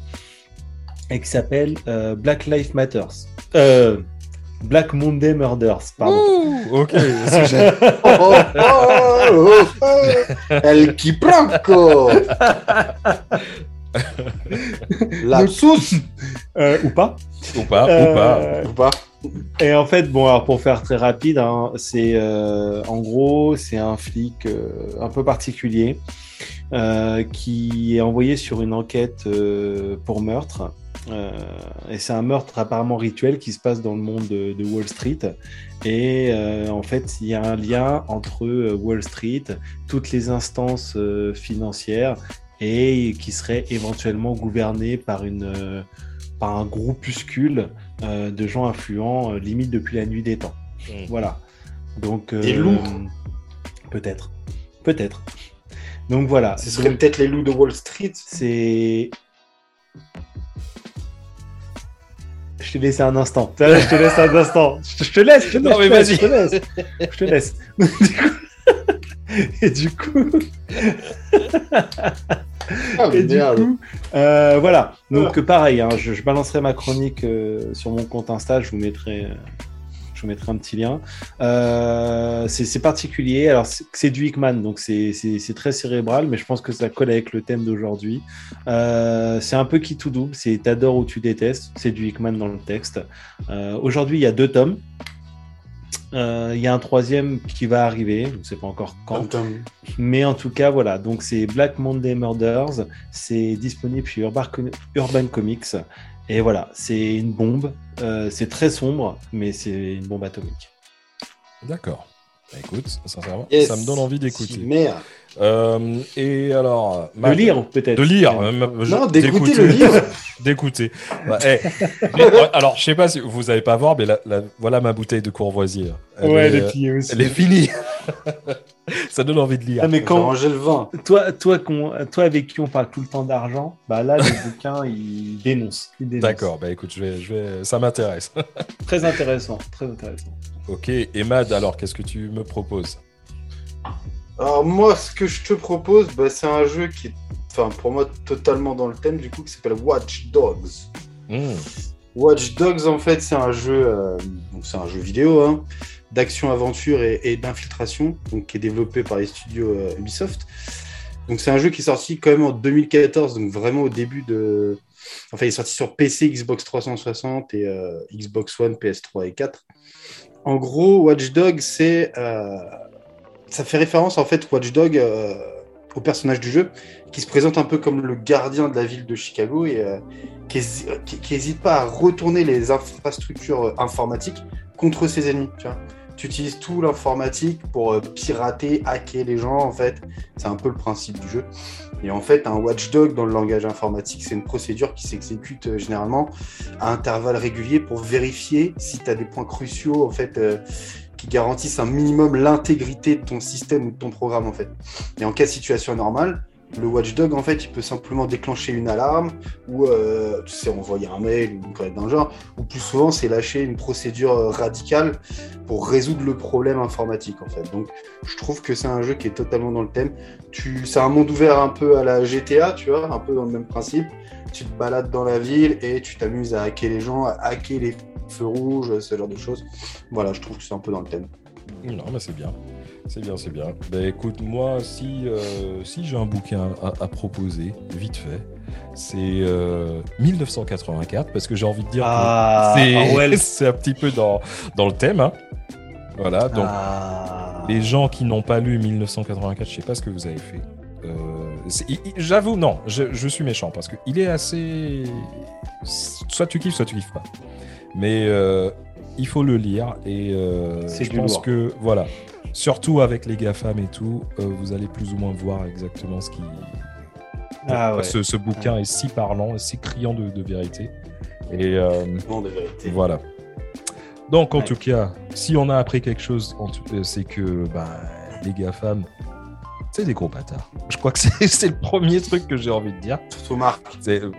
Et qui s'appelle Black Lives Matters. Black Monday Murders, pardon. Ouh, ok, oh, oh, oh, El Kipranko La sauce euh, Ou pas Ou pas, ou euh, pas, ou pas. Et en fait, bon, pour faire très rapide, hein, c'est euh, en gros, c'est un flic un peu particulier qui est envoyé sur une enquête pour meurtre. et c'est un meurtre apparemment rituel qui se passe dans le monde de, Wall Street. Et en fait, il y a un lien entre Wall Street, toutes les instances financières et qui serait éventuellement gouverné par, une, euh, par un groupuscule euh, de gens influents, euh, limite depuis la nuit des temps. Mmh. Voilà. Donc, des loups Peut-être. Peut-être. Donc voilà. Ce serait peut-être les loups de Wall Street. C'est. Je te laisse un instant. Je te laisse un instant. Je te laisse. Je te laisse. Non, mais vas-y. Je te laisse. Je te laisse. Et du coup. Ah, et du coup, euh, voilà. Donc, pareil, hein, je, balancerai ma chronique euh, sur mon compte Insta. Je vous mettrai. je vous mettrai un petit lien. Euh, c'est particulier. Alors, c'est du Hickman, donc c'est très cérébral, mais je pense que ça colle avec le thème d'aujourd'hui. Euh, c'est un peu qui tout double. C'est t'adores ou tu détestes. C'est du Hickman dans le texte. Euh, aujourd'hui, il y a deux tomes. Il y a un troisième qui va arriver, je ne sais pas encore quand. Mais en tout cas, voilà. Donc, c'est Black Monday Murders. C'est disponible chez Urban Comics. Et voilà, c'est une bombe. Euh, c'est très sombre, mais c'est une bombe atomique. D'accord. Bah, écoute, sincèrement, ça me donne envie d'écouter. Merde. Euh, et alors. De lire, peut-être. De lire. non, d'écouter le livre. d'écouter. Bah, eh, alors, je sais pas si vous n'allez pas voir, mais voilà ma bouteille de Courvoisier. ouais, elle est finie aussi. Elle est finie. ça donne envie de lire. Ah, mais quand le vin. Toi, toi, toi, avec qui on parle tout le temps d'argent, bah là, le bouquin, il dénonce. D'accord, bah écoute, je vais, je vais... ça m'intéresse. très intéressant, très intéressant. Ok, et Mad, alors, qu'est-ce que tu me proposes? Alors, moi, ce que je te propose, bah, c'est un jeu qui est, enfin, pour moi, totalement dans le thème, du coup, qui s'appelle Watch Dogs. Hmm. Watch Dogs, en fait, c'est un jeu, euh, c'est un jeu vidéo, hein, d'action-aventure et, d'infiltration, donc qui est développé par les studios euh, Ubisoft. Donc c'est un jeu qui est sorti quand même en 2014, donc vraiment au début de... Enfin, il est sorti sur PC, Xbox 360 et euh, Xbox One, PS3 et 4. En gros, Watch Dog, c'est... Euh, ça fait référence en fait, Watch Dog, au personnage du jeu, qui se présente un peu comme le gardien de la ville de Chicago et qui n'hésite pas à retourner les infrastructures informatiques contre ses ennemis. Tu utilises tout l'informatique pour euh, pirater, hacker les gens, en fait. C'est un peu le principe du jeu. Et en fait, un watchdog dans le langage informatique, c'est une procédure qui s'exécute euh, généralement à intervalles réguliers pour vérifier si tu as des points cruciaux, en fait, euh, qui garantissent un minimum l'intégrité de ton système ou de ton programme, en fait. Et en cas de situation normale, le watchdog, en fait, il peut simplement déclencher une alarme ou, euh, tu sais, envoyer un mail ou dans le genre. Ou plus souvent, c'est lâcher une procédure euh, radicale pour résoudre le problème informatique, en fait. Donc, je trouve que c'est un jeu qui est totalement dans le thème. Tu... C'est un monde ouvert un peu à la GTA, tu vois, un peu dans le même principe. Tu te balades dans la ville et tu t'amuses à hacker les gens, à hacker les feux rouges, ce genre de choses. Voilà, je trouve que c'est un peu dans le thème. Non, mais c'est bien. C'est bien, c'est bien. Ben écoute, moi, si, euh, si j'ai un bouquin à, proposer, vite fait, c'est 1984, euh, parce que j'ai envie de dire ah, que c'est un petit peu dans, dans le thème. Hein. Voilà, donc ah. les gens qui n'ont pas lu 1984, je sais pas ce que vous avez fait. Euh, j'avoue, non, je, je, suis méchant parce qu'il est assez. Soit tu kiffes, soit tu kiffes pas. Mais il faut le lire et je pense que voilà, Surtout avec les GAFAM et tout, euh, vous allez plus ou moins voir exactement ce qui. Ah ce, bouquin est si parlant, si criant de, vérité. Et euh, de vérité. Voilà. Donc, en tout cas, si on a appris quelque chose, euh, c'est que bah, les GAFAM, c'est des gros bâtards. Je crois que c'est le premier truc que j'ai envie de dire. Surtout Marc.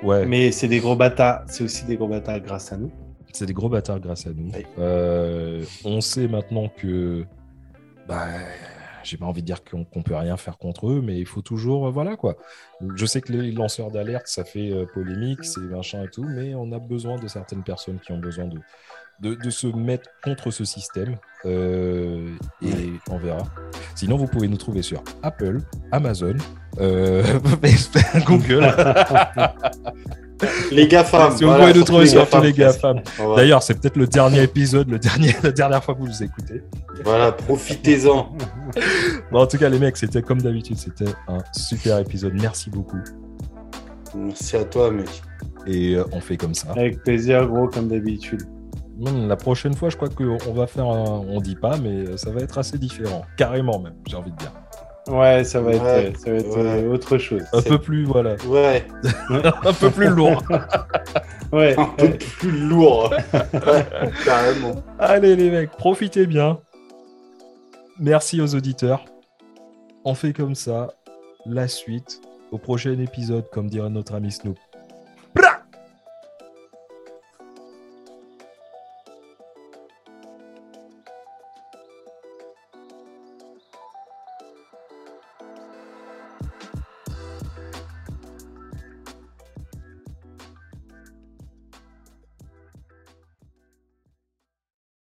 Ouais. Mais c'est des gros bâtards, c'est aussi des gros bâtards grâce à nous. C'est des gros bâtards grâce à nous. on sait maintenant que bah, j'ai pas envie de dire qu'on ne peut rien faire contre eux, mais il faut toujours, euh, voilà quoi. Je sais que les lanceurs d'alerte, ça fait euh, polémique, c'est machin et tout, mais on a besoin de certaines personnes qui ont besoin de, de, se mettre contre ce système. Euh, et on verra. Sinon, vous pouvez nous trouver sur Apple, Amazon, Google. les GAFAM. Si vous pouvez nous trouver sur tous les GAFAM. D'ailleurs, c'est peut-être le dernier épisode, le dernier, la dernière fois que vous nous écoutez. Voilà, profitez-en. bon, en tout cas, les mecs, c'était comme d'habitude, c'était un super épisode. Merci beaucoup. Merci à toi, mec. Et euh, on fait comme ça. Avec plaisir, gros, comme d'habitude. La prochaine fois, je crois qu'on va faire un... On dit pas, mais ça va être assez différent. Carrément, même, j'ai envie de dire. Ouais, ça va être, ça va être euh, autre chose. Un peu plus, voilà. Ouais. un peu plus lourd. ouais. Un peu plus lourd. carrément. Allez, les mecs, profitez bien. Merci aux auditeurs. On fait comme ça. La suite au prochain épisode, comme dirait notre ami Snoop. Bra